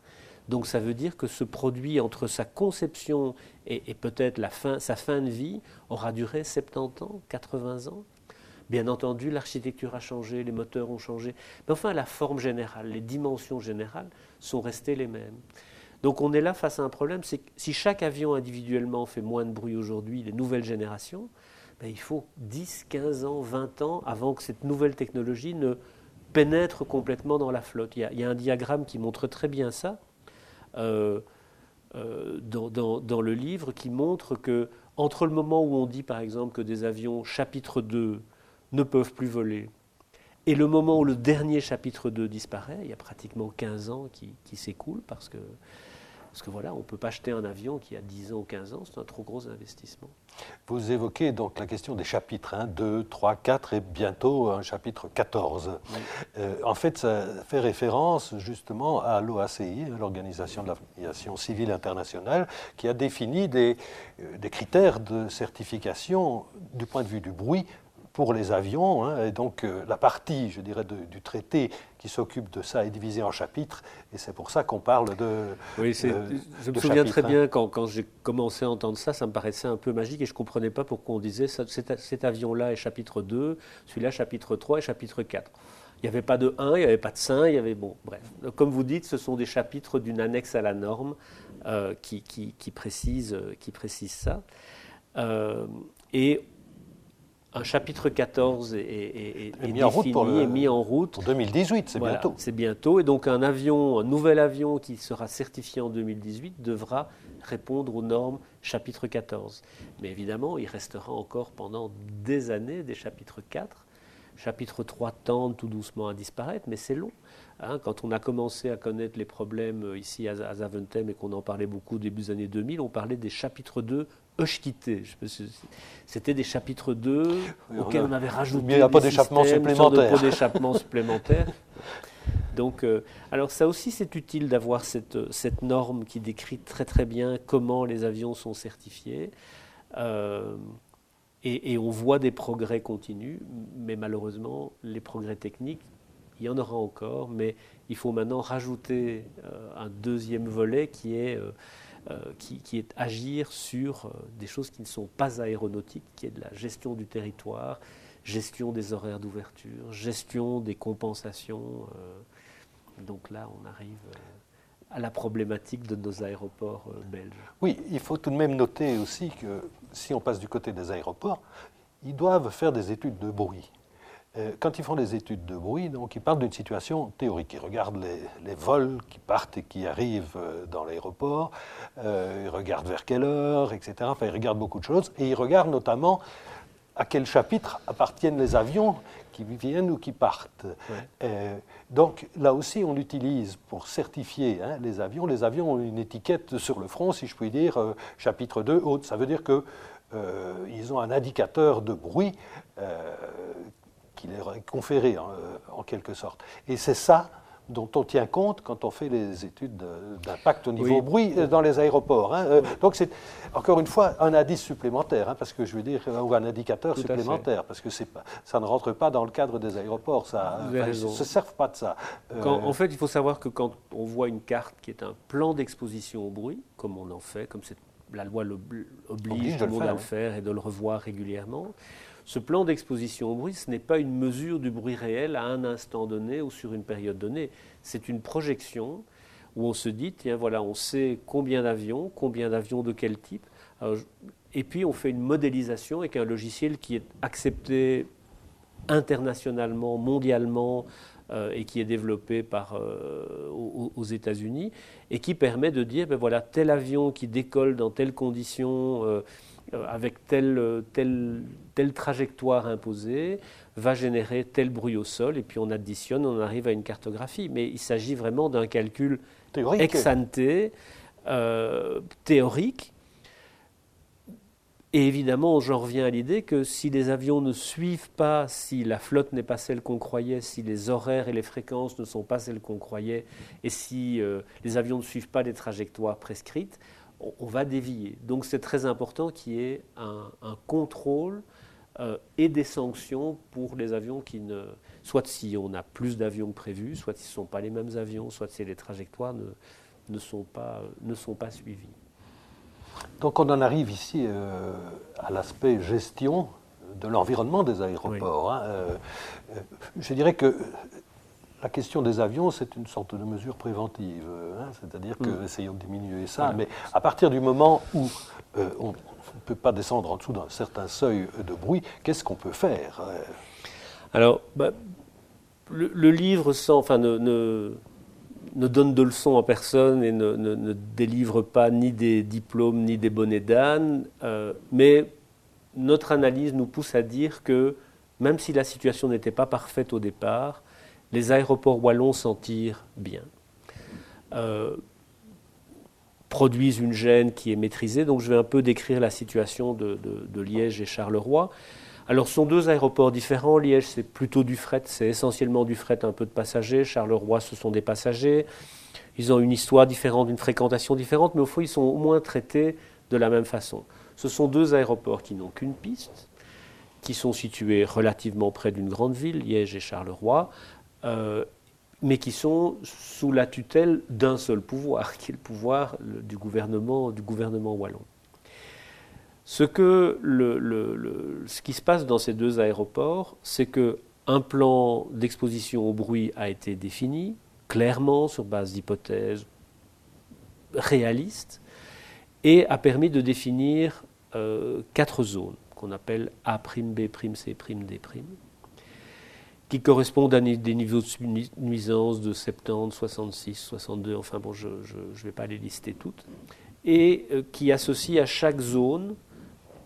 Speaker 2: Donc ça veut dire que ce produit, entre sa conception et, peut-être sa fin de vie, aura duré 70 ans, 80 ans. Bien entendu, l'architecture a changé, les moteurs ont changé, mais enfin la forme générale, les dimensions générales sont restées les mêmes. Donc on est là face à un problème, c'est que si chaque avion individuellement fait moins de bruit aujourd'hui, les nouvelles générations, ben, il faut 10, 15 ans, 20 ans avant que cette nouvelle technologie ne pénètre complètement dans la flotte. Il y a, un diagramme qui montre très bien ça euh, euh, dans, le livre, qui montre que entre le moment où on dit par exemple que des avions chapitre 2 ne peuvent plus voler, et le moment où le dernier chapitre 2 disparaît, il y a pratiquement 15 ans qui, qui s'écoulent parce que parce que voilà, on ne peut pas acheter un avion qui a 10 ans ou 15 ans, c'est un trop gros investissement.
Speaker 1: Vous évoquez donc la question des chapitres 1, 2, 3, 4 et bientôt un chapitre 14. Euh, en fait, ça fait référence justement à l'OACI, l'Organisation de l'Aviation Civile Internationale, qui a défini des, euh, des critères de certification du point de vue du bruit pour les avions. Hein, et donc euh, la partie, je dirais, du traité qui s'occupe de ça est divisée en chapitres. Et c'est pour ça qu'on parle de.
Speaker 2: Oui, je me souviens très hein. bien quand, quand j'ai commencé à entendre ça, ça me paraissait un peu magique et je ne comprenais pas pourquoi on disait ça, cet, cet avion-là est chapitre 2, celui-là chapitre 3 et chapitre 4. Il n'y avait pas de 1, il n'y avait pas de 5, il y avait. Bon, bref. Comme vous dites, ce sont des chapitres d'une annexe à la norme euh, qui, qui, qui, précisent qui précise ça. Euh, et un chapitre 14 est, mis, en route pour mis en route.
Speaker 1: Pour 2018, c'est bientôt.
Speaker 2: C'est bientôt. Et donc un avion, un nouvel avion qui sera certifié en 2018 devra répondre aux normes chapitre 14. Mais évidemment, il restera encore pendant des années des chapitres 4. Chapitre 3 tend tout doucement à disparaître, mais c'est long. Hein. quand on a commencé à connaître les problèmes euh, ici à, Zaventem et qu'on en parlait beaucoup au début des années 2000, on parlait des chapitres 2 Eushkité. C'était des chapitres 2 auxquels on, avait rajouté
Speaker 1: mais il n'y a pas d'échappement supplémentaire.
Speaker 2: d'échappement supplémentaire. Donc, euh, alors ça aussi, c'est utile d'avoir cette, cette, norme qui décrit très très bien comment les avions sont certifiés. Euh, et, et, on voit des progrès continus, mais malheureusement, les progrès techniques, il y en aura encore, mais il faut maintenant rajouter euh, un deuxième volet qui est euh, qui, est agir sur euh, des choses qui ne sont pas aéronautiques, qui est de la gestion du territoire, gestion des horaires d'ouverture, gestion des compensations. Euh. donc là, on arrive à la problématique de nos aéroports belges.
Speaker 1: Oui, il faut tout de même noter aussi que si on passe du côté des aéroports, ils doivent faire des études de bruit. Euh, quand ils font des études de bruit, donc ils partent d'une situation théorique. Ils regardent les, vols qui partent et qui arrivent euh, dans l'aéroport, euh, ils regardent vers quelle heure, etc. Enfin, ils regardent beaucoup de choses et ils regardent notamment à quel chapitre appartiennent les avions qui viennent ou qui partent. donc là aussi, on l'utilise pour certifier hein, les avions. Les avions ont une étiquette sur le front, si je puis dire, chapitre 2, haute. Ça veut dire que ils ont un indicateur de bruit qui est conféré hein, euh, en, quelque sorte. Et c'est ça dont on tient compte quand on fait les études d'impact au niveau bruit euh, dans les aéroports. Hein. Euh, donc c'est encore une fois un indice supplémentaire, hein, parce que je veux dire, ou un indicateur supplémentaire, parce que pas, ça ne rentre pas dans le cadre des aéroports, ça ne se servent pas de ça.
Speaker 2: en fait, il faut savoir que quand on voit une carte qui est un plan d'exposition au bruit, comme on en fait, comme la loi oblige, tout le monde à le faire et de le revoir régulièrement, ce plan d'exposition au bruit, ce n'est pas une mesure du bruit réel à un instant donné ou sur une période donnée. C'est une projection où on se dit, tiens, voilà, on sait combien d'avions, combien d'avions de quel type. et puis on fait une modélisation avec un logiciel qui est accepté internationalement, mondialement, euh, et qui est développé par, euh, aux, États-Unis, et qui permet de dire, ben voilà, tel avion qui décolle dans telles conditions, euh, avec telle, telle, telle trajectoire imposée, va générer tel bruit au sol, et puis on additionne, on arrive à une cartographie. Mais il s'agit vraiment d'un calcul ex ante, euh, théorique. Et évidemment, j'en reviens à l'idée que si les avions ne suivent pas, si la flotte n'est pas celle qu'on croyait, si les horaires et les fréquences ne sont pas celles qu'on croyait, et si euh, les avions ne suivent pas les trajectoires prescrites, on, va dévier. Donc c'est très important qu'il y ait un, contrôle euh, et des sanctions pour les avions qui ne... Soit si on a plus d'avions que prévu, soit si ce ne sont pas les mêmes avions, soit si les trajectoires ne, ne, sont, pas, ne sont pas suivies.
Speaker 1: Donc on en arrive ici euh, à l'aspect gestion de l'environnement des aéroports. Hein. Euh, je dirais que la question des avions, c'est une sorte de mesure préventive, hein, c'est-à-dire que mm. essayons de diminuer ça, mais à partir du moment où euh, on ne peut pas descendre en dessous d'un certain seuil de bruit, qu'est-ce qu'on peut faire euh?
Speaker 2: Alors, bah, le, livre sans, enfin, ne, ne, donne de leçons à personne et ne, délivre pas ni des diplômes ni des bonnets d'âne, euh, mais notre analyse nous pousse à dire que même si la situation n'était pas parfaite au départ, les aéroports wallons s'en tirent bien. Euh, produisent une gêne qui est maîtrisée. Donc je vais un peu décrire la situation de, Liège et Charleroi. Alors ce sont deux aéroports différents. Liège c'est plutôt du fret, c'est essentiellement du fret, un peu de passagers. Charleroi ce sont des passagers. Ils ont une histoire différente, une fréquentation différente, mais au fond ils sont au moins traités de la même façon. Ce sont deux aéroports qui n'ont qu'une piste, qui sont situés relativement près d'une grande ville, Liège et Charleroi, euh, mais qui sont sous la tutelle d'un seul pouvoir, qui est le pouvoir du, gouvernement, du gouvernement wallon. Ce, que ce qui se passe dans ces deux aéroports, c'est que un plan d'exposition au bruit a été défini, clairement sur base d'hypothèses réalistes, et a permis de définir euh, quatre zones qu'on appelle A', B', C', D', qui correspondent à des niveaux de nuisance de 70, 66, 62, enfin bon, je ne vais pas les lister toutes, et euh, qui associent à chaque zone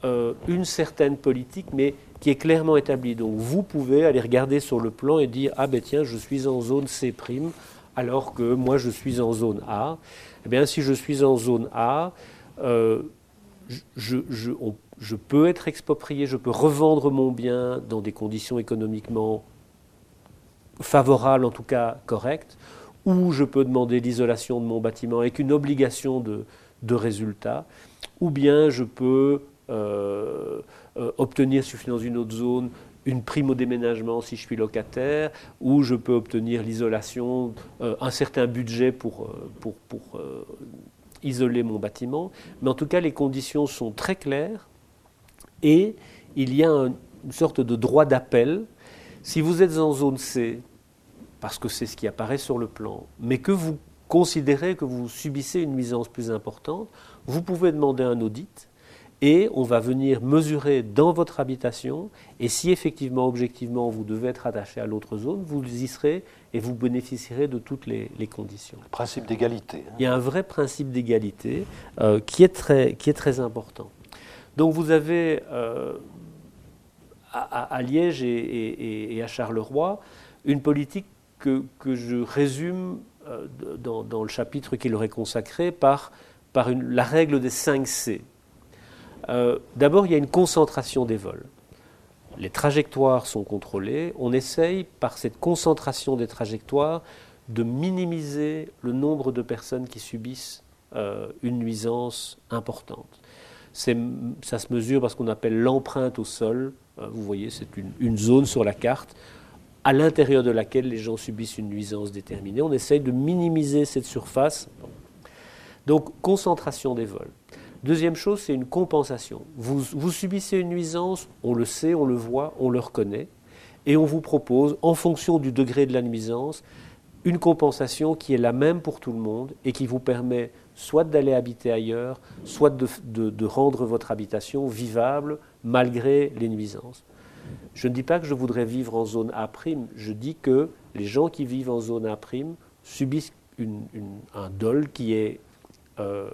Speaker 2: euh, une certaine politique, mais qui est clairement établie. Donc vous pouvez aller regarder sur le plan et dire ah ben tiens, je suis en zone C', alors que moi je suis en zone A. Eh bien, si je suis en zone A, euh, je, je, peux être exproprié, je peux revendre mon bien dans des conditions économiquement favorables, en tout cas correctes, ou je peux demander l'isolation de mon bâtiment avec une obligation de, résultat, ou bien je peux euh, euh, obtenir, si je suis dans une autre zone, une prime au déménagement si je suis locataire, ou je peux obtenir l'isolation, euh, un certain budget pour isoler mon bâtiment. Mais en tout cas, les conditions sont très claires et il y a une sorte de droit d'appel. Si vous êtes en zone C, parce que c'est ce qui apparaît sur le plan, mais que vous considérez que vous subissez une nuisance plus importante, vous pouvez demander un audit et on va venir mesurer dans votre habitation, et si effectivement, objectivement, vous devez être attaché à l'autre zone, vous y serez et vous bénéficierez de toutes les, conditions.
Speaker 1: Le principe d'égalité.
Speaker 2: Hein. Il y a un vrai principe d'égalité euh, qui, est très, qui est très important. Donc vous avez euh, à, Liège et, à Charleroi une politique que, je résume euh, dans, le chapitre qui leur consacré par, la règle des 5 C. Euh, d'abord, il y a une concentration des vols. Les trajectoires sont contrôlées. On essaye, par cette concentration des trajectoires, de minimiser le nombre de personnes qui subissent euh, une nuisance importante. Ça se mesure par ce qu'on appelle l'empreinte au sol. Vous voyez, c'est une, zone sur la carte à l'intérieur de laquelle les gens subissent une nuisance déterminée. On essaye de minimiser cette surface. Donc, concentration des vols. Deuxième chose, c'est une compensation. Vous, subissez une nuisance, on le sait, on le voit, on le reconnaît, et on vous propose, en fonction du degré de la nuisance, une compensation qui est la même pour tout le monde et qui vous permet soit d'aller habiter ailleurs, soit de, rendre votre habitation vivable malgré les nuisances. Je ne dis pas que je voudrais vivre en zone A', je dis que les gens qui vivent en zone A' subissent un dol qui est euh,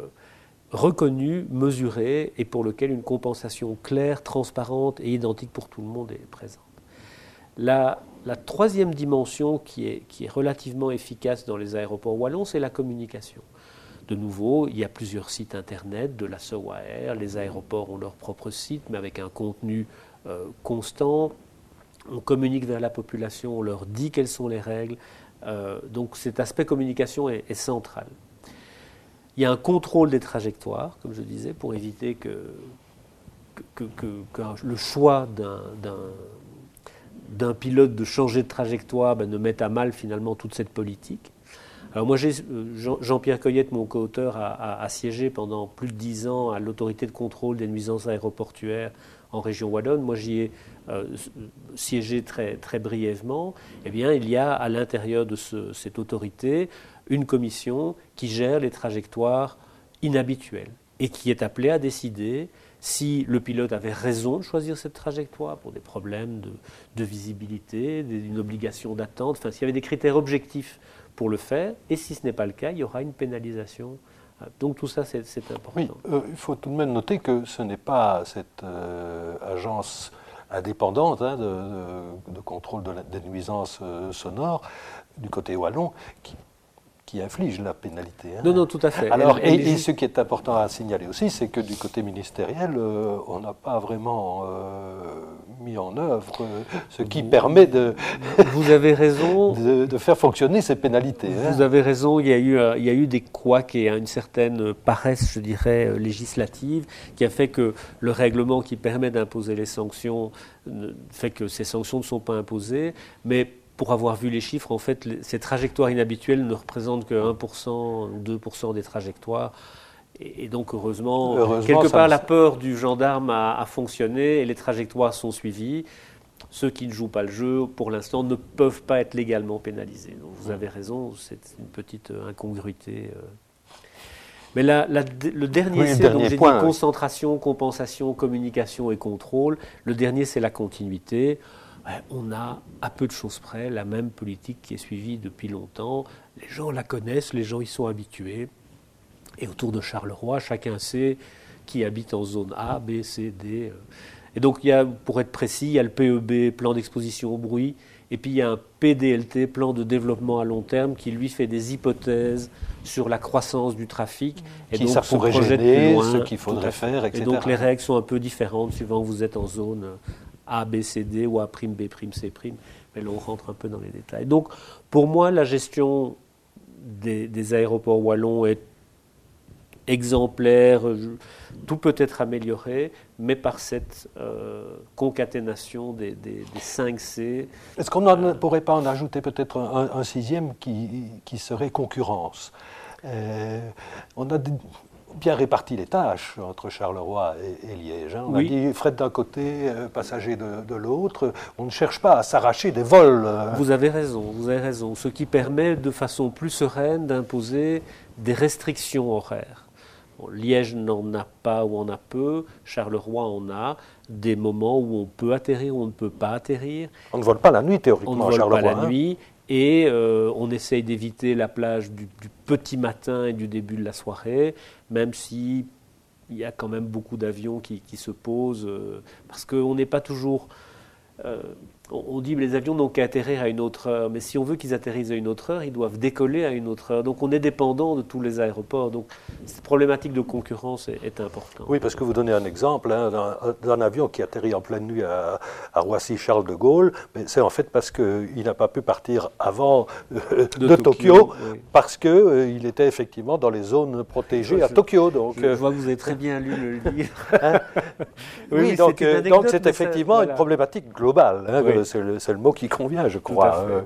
Speaker 2: reconnu, mesuré et pour lequel une compensation claire, transparente et identique pour tout le monde est présente. La, troisième dimension qui est, relativement efficace dans les aéroports wallons, c'est la communication. De nouveau, il y a plusieurs sites internet de la SOAR, les aéroports ont leur propre site, mais avec un contenu constant. On communique vers la population, on leur dit quelles sont les règles. Euh, donc cet aspect communication est central. Il y a un contrôle des trajectoires, comme je disais, pour éviter que, le choix d'un pilote de changer de trajectoire ben, ne mette à mal finalement toute cette politique. Alors moi, Jean-Pierre Coyette, mon co-auteur, a, siégé pendant plus de dix ans à l'autorité de contrôle des nuisances aéroportuaires en région wallonne. Moi, j'y ai euh, siégé très, très brièvement. Eh bien, il y a à l'intérieur de cette autorité une commission qui gère les trajectoires inhabituelles et qui est appelée à décider si le pilote avait raison de choisir cette trajectoire pour des problèmes de, visibilité, une obligation d'attente, enfin s'il y avait des critères objectifs pour le faire, et si ce n'est pas le cas, il y aura une pénalisation. Donc tout ça, c'est important.
Speaker 1: Oui, euh, il faut tout de même noter que ce n'est pas cette euh, agence indépendante hein, de, contrôle de des nuisances euh, sonores du côté wallon qui qui inflige la pénalité.
Speaker 2: hein. Non, non, tout à fait.
Speaker 1: Alors, et, et, ce qui est important à signaler aussi, c'est que du côté ministériel, on n'a pas vraiment mis en œuvre euh, ce qui vous, permet de,
Speaker 2: vous avez raison.
Speaker 1: de, de, faire fonctionner ces pénalités.
Speaker 2: Vous
Speaker 1: hein.
Speaker 2: avez raison, il y, a eu, il y a eu des couacs et une certaine paresse, je dirais, législative, qui a fait que le règlement qui permet d'imposer les sanctions fait que ces sanctions ne sont pas imposées, mais pour avoir vu les chiffres, en fait, ces trajectoires inhabituelles ne représentent que 1% ou 2% des trajectoires. Et, donc, heureusement, heureusement quelque part, la peur du gendarme a, a, fonctionné et les trajectoires sont suivies. Ceux qui ne jouent pas le jeu, pour l'instant, ne peuvent pas être légalement pénalisés. Donc, vous avez raison, c'est une petite incongruité. Mais la, la, le dernier,
Speaker 1: oui,
Speaker 2: c'est
Speaker 1: point,
Speaker 2: dit concentration, compensation, communication et contrôle. Le dernier, c'est la continuité on a, à peu de choses près, la même politique qui est suivie depuis longtemps. Les gens la connaissent, les gens y sont habitués. Et autour de Charleroi, chacun sait qui habite en zone A, B, C, D. Et donc, il y a, pour être précis, il y a le PEB, plan d'exposition au bruit, et puis il y a un PDLT, plan de développement à long terme, qui lui fait des hypothèses sur la croissance du trafic.
Speaker 1: Et qui donc, ça pourrait gêner, loin, ce qu'il faudrait faire, etc.
Speaker 2: Et donc les règles sont un peu différentes suivant que vous êtes en zone a, B, C, D ou A', B', C'. Mais là, on rentre un peu dans les détails. Donc, pour moi, la gestion des, des aéroports wallons est exemplaire. Tout peut être amélioré, mais par cette euh, concaténation des, des, des 5 C.
Speaker 1: Est-ce qu'on ne euh, pourrait pas en ajouter peut-être un, un, sixième qui, qui serait concurrence? Euh, On a bien réparti les tâches entre Charleroi et, et Liège. Hein. On
Speaker 2: oui.
Speaker 1: a dit fret d'un côté, euh, passager de, de l'autre. On ne cherche pas à s'arracher des vols. Euh.
Speaker 2: Vous avez raison, vous avez raison. Ce qui permet de façon plus sereine d'imposer des restrictions horaires. Liège n'en a pas ou en a peu, Charleroi en a, des moments où on peut atterrir ou on ne peut pas atterrir.
Speaker 1: On ne vole pas la nuit théoriquement
Speaker 2: on ne
Speaker 1: à
Speaker 2: vole
Speaker 1: Charleroi.
Speaker 2: pas la
Speaker 1: hein.
Speaker 2: nuit et euh, on essaye d'éviter la plage du, du, petit matin et du début de la soirée, même si il y a quand même beaucoup d'avions qui, qui, se posent, euh, parce qu'on n'est pas toujours... Euh, on dit que les avions n'ont qu'à atterrir à une autre heure, mais si on veut qu'ils atterrissent à une autre heure, ils doivent décoller à une autre heure. Donc on est dépendant de tous les aéroports. Donc cette problématique de concurrence est, est importante.
Speaker 1: Oui, parce que vous donnez un exemple hein, d'un avion qui atterrit en pleine nuit à, à Roissy-Charles de Gaulle, mais c'est en fait parce qu'il n'a pas pu partir avant euh, de, de, Tokyo, Tokyo oui. parce qu'il euh, était effectivement dans les zones protégées
Speaker 2: je,
Speaker 1: à Tokyo. Donc,
Speaker 2: je, je, vois que vous avez très bien lu le livre.
Speaker 1: hein oui, oui donc c'est effectivement ça, voilà. une problématique globale. Hein, oui c'est le, le, mot qui convient, je crois.
Speaker 2: Euh.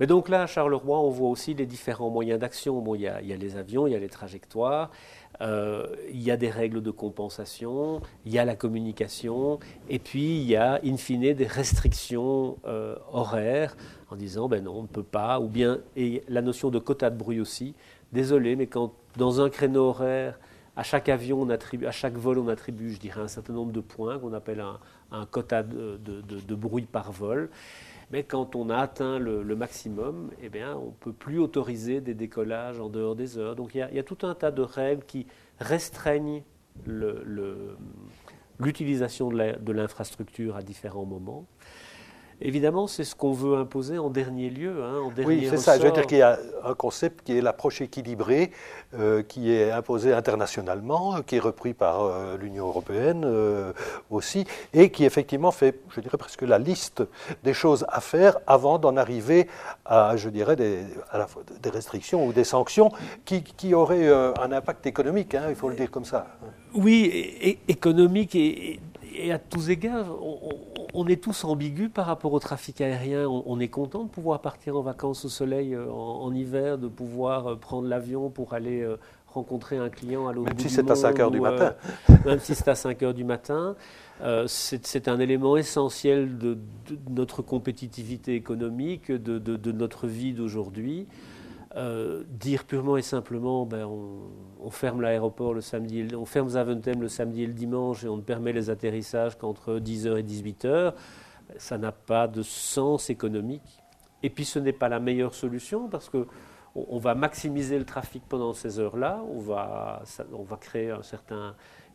Speaker 2: Mais donc là, à Charleroi, on voit aussi les différents moyens d'action. Bon, il y, a, il y, a, les avions, il y a les trajectoires, euh, il y a des règles de compensation, il y a la communication, et puis il y a, in fine, des restrictions euh, horaires en disant, ben non, on ne peut pas, ou bien, et la notion de quota de bruit aussi. Désolé, mais quand dans un créneau horaire, à chaque avion, on attribue, à chaque vol, on attribue, je dirais, un certain nombre de points qu'on appelle un, un quota de, bruit par vol. Mais quand on a atteint le, maximum, eh on ne peut plus autoriser des décollages en dehors des heures. Donc il y a tout un tas de règles qui restreignent l'utilisation de l'infrastructure à différents moments. Évidemment, c'est ce qu'on veut imposer en dernier lieu. Hein, en dernier
Speaker 1: oui, c'est ça. Je veux dire qu'il y a un concept qui est l'approche équilibrée, euh, qui est imposé internationalement, qui est repris par euh, l'Union européenne euh, aussi, et qui effectivement fait, je dirais presque la liste des choses à faire avant d'en arriver à, je dirais, des, à la, des, restrictions ou des sanctions qui, qui auraient euh, un impact économique, hein, il faut le dire comme ça.
Speaker 2: Oui, et, économique et, et, à tous égards, on, on, est tous ambigus par rapport au trafic aérien. On, on, est content de pouvoir partir en vacances au soleil en, en hiver, de pouvoir euh, prendre l'avion pour aller euh, rencontrer un client à l'autre
Speaker 1: bout
Speaker 2: si
Speaker 1: du monde. Même si c'est à 5 heures du matin.
Speaker 2: Euh, même si c'est à 5 heures du matin. Euh, c'est un élément essentiel de, de, notre compétitivité économique, de, de notre vie d'aujourd'hui. Euh, dire purement et simplement, ben, on, ferme l'aéroport le samedi, on ferme Zaventem le samedi et le dimanche et on ne permet les atterrissages qu'entre 10h et 18h, ça n'a pas de sens économique. Et puis ce n'est pas la meilleure solution parce que on, va maximiser le trafic pendant ces heures-là, on va, créer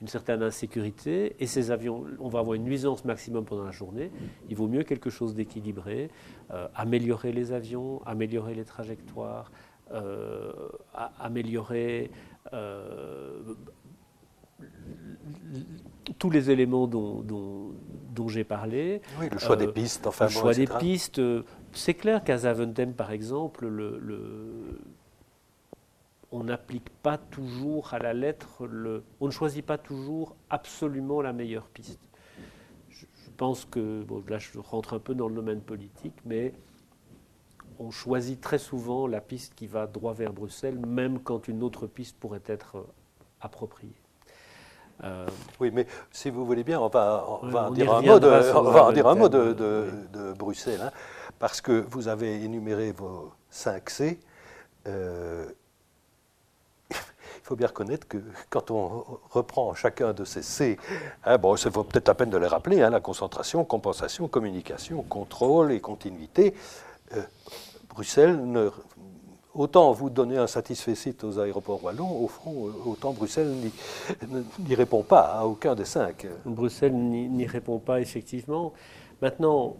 Speaker 2: une certaine insécurité et ces avions, on va avoir une nuisance maximum pendant la journée. Il vaut mieux quelque chose d'équilibré, euh, améliorer les avions, améliorer les trajectoires, améliorer tous les éléments dont, dont, j'ai parlé.
Speaker 1: Oui, le choix des pistes, enfin.
Speaker 2: Le choix des pistes. C'est clair qu'à Zaventem, par exemple, le, on n'applique pas toujours à la lettre, le, on ne choisit pas toujours absolument la meilleure piste. Je, pense que, bon, là je rentre un peu dans le domaine politique, mais on choisit très souvent la piste qui va droit vers Bruxelles, même quand une autre piste pourrait être euh, appropriée.
Speaker 1: Euh, oui, mais si vous voulez bien, on va, on va en dire un mot de, va dire un mot de, de, Bruxelles, hein, parce que vous avez énuméré vos 5 C. Euh, il faut bien reconnaître que quand on reprend chacun de ces C, hein, bon, ça vaut peut-être la peine de les rappeler, hein, la concentration, compensation, communication, contrôle et continuité. Bruxelles, ne, autant vous donnez un satisfait aux aéroports wallons, au fond, autant Bruxelles n'y répond pas à aucun des cinq.
Speaker 2: Bruxelles n'y répond pas, effectivement. Maintenant,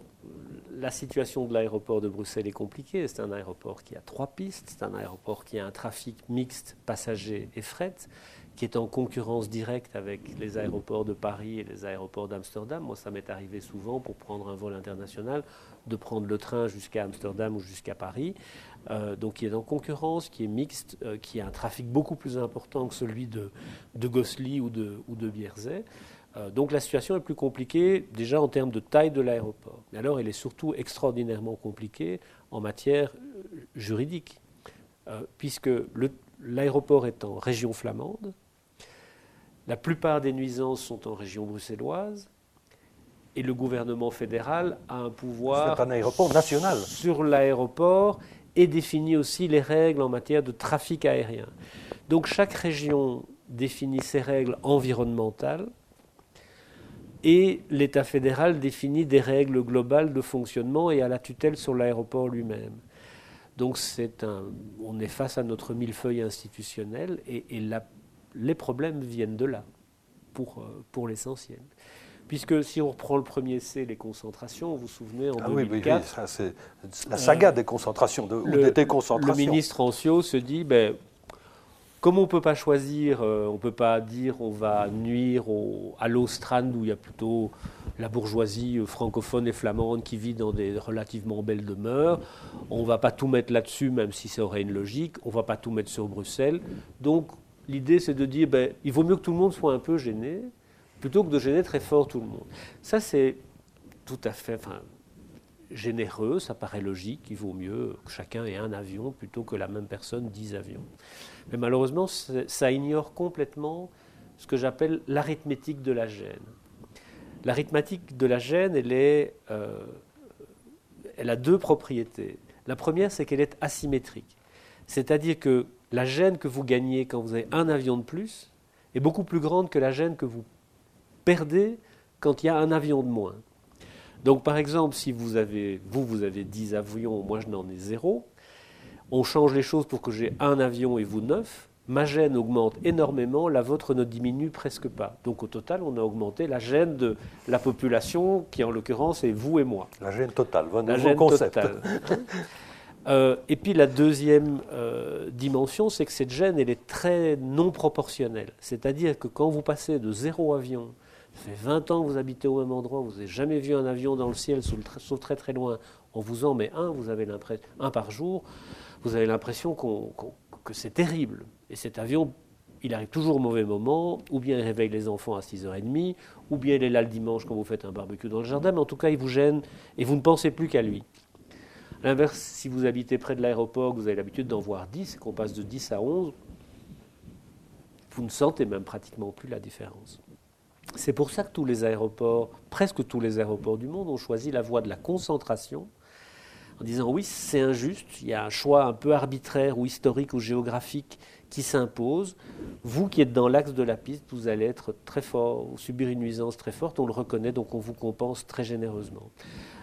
Speaker 2: la situation de l'aéroport de Bruxelles est compliquée. C'est un aéroport qui a trois pistes, c'est un aéroport qui a un trafic mixte passagers et fret, qui est en concurrence directe avec les aéroports de Paris et les aéroports d'Amsterdam. Moi, ça m'est arrivé souvent pour prendre un vol international de prendre le train jusqu'à Amsterdam ou jusqu'à Paris. Euh, donc, qui est en concurrence, qui est mixte, euh, qui a un trafic beaucoup plus important que celui de, de ou de, ou. Euh, donc la situation est plus compliquée déjà en termes de taille de l'aéroport. Alors elle est surtout extraordinairement compliquée en matière juridique, puisque l'aéroport est en région flamande, la plupart des nuisances sont en région bruxelloise, et le gouvernement fédéral a un pouvoir
Speaker 1: un aéroport national.
Speaker 2: sur l'aéroport et définit aussi les règles en matière de trafic aérien. Donc chaque région définit ses règles environnementales et l'État fédéral définit des règles globales de fonctionnement et a la tutelle sur l'aéroport lui-même. Donc un, on est face à notre millefeuille institutionnel et, les problèmes viennent de là, pour, euh, pour l'essentiel. Puisque si on reprend le premier C, les concentrations, vous vous souvenez, en 2004... Ah oui, oui,
Speaker 1: c'est la saga des concentrations, de, le, des déconcentrations.
Speaker 2: Le ministre Ancio se dit, ben, comme on ne peut pas choisir, euh, on ne peut pas dire on va nuire à l'Austrand où il y a plutôt la bourgeoisie euh, francophone et flamande qui vit dans des relativement belles demeures, on ne va pas tout mettre là-dessus même si ça aurait une logique, on ne va pas tout mettre sur Bruxelles. Donc l'idée c'est de dire ben, il vaut mieux que tout le monde soit un peu gêné plutôt que de gêner très fort tout le monde. Ça c'est tout à fait généreux, ça paraît logique, il vaut mieux que chacun ait un avion plutôt que la même personne dix avions. Mais malheureusement, ça ignore complètement ce que j'appelle l'arithmétique de la gêne. L'arithmétique de la gêne, elle, euh, elle a deux propriétés. La première, c'est qu'elle est asymétrique. C'est-à-dire que la gêne que vous gagnez quand vous avez un avion de plus est beaucoup plus grande que la gêne que vous perdez quand il y a un avion de moins. Donc par exemple, si vous avez, vous, vous avez 10 avions, moi je n'en ai zéro, on change les choses pour que j'ai un avion et vous neuf, ma gêne augmente énormément, la vôtre ne diminue presque pas. Donc au total, on a augmenté la gêne de la population, qui en l'occurrence est vous et moi.
Speaker 1: La gêne totale, votre
Speaker 2: la gêne concept. Totale. Euh, et puis la deuxième euh, dimension, c'est que cette gêne, elle est très non proportionnelle. C'est-à-dire que quand vous passez de zéro avion, ça fait 20 ans que vous habitez au même endroit, vous n'avez jamais vu un avion dans le ciel, sauf très très loin, on vous en met un, vous avez l'impression, un par jour, vous avez l'impression que c'est terrible. Et cet avion, il arrive toujours au mauvais moment, ou bien il réveille les enfants à 6h30, ou bien il est là le dimanche quand vous faites un barbecue dans le jardin, mais en tout cas, il vous gêne et vous ne pensez plus qu'à lui. À l'inverse, si vous habitez près de l'aéroport, vous avez l'habitude d'en voir 10, et qu'on passe de 10 à 11, vous ne sentez même pratiquement plus la différence. C'est pour ça que tous les aéroports, presque tous les aéroports du monde, ont choisi la voie de la concentration en disant oui, c'est injuste, il y a un choix un peu arbitraire ou historique ou géographique qui s'impose. Vous qui êtes dans l'axe de la piste, vous allez être très fort ou subir une nuisance très forte, on le reconnaît, donc on vous compense très généreusement.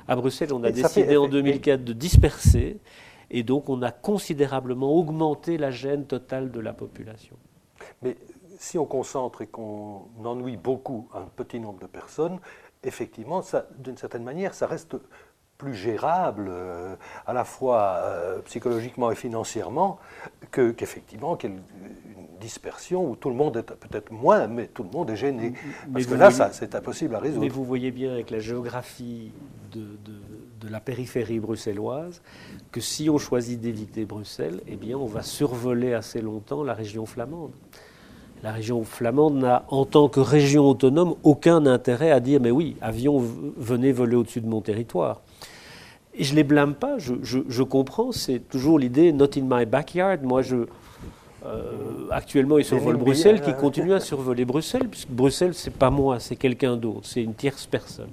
Speaker 2: À Bruxelles, on a décidé en 2004 de disperser et donc on a considérablement augmenté la gêne totale de la population.
Speaker 1: Mais si on concentre et qu'on ennuie beaucoup un petit nombre de personnes, effectivement, d'une certaine manière, ça reste plus gérable, euh, à la fois euh, psychologiquement et financièrement, que, qu'effectivement qu'il y ait une dispersion où tout le monde est peut-être moins, mais tout le monde est gêné. Parce que là, ça, c'est impossible à résoudre.
Speaker 2: Mais vous voyez bien avec la géographie de, de, la périphérie bruxelloise que si on choisit d'éviter Bruxelles, eh bien, on va survoler assez longtemps la région flamande. La région flamande n'a, en tant que région autonome, aucun intérêt à dire mais oui, avion, venez voler au-dessus de mon territoire. Et je ne les blâme pas, je, je, comprends, c'est toujours l'idée not in my backyard. Moi, je, euh, actuellement, ils survolent Bruxelles, qui continue à survoler Bruxelles, puisque Bruxelles, c'est pas moi, c'est quelqu'un d'autre, c'est une tierce personne.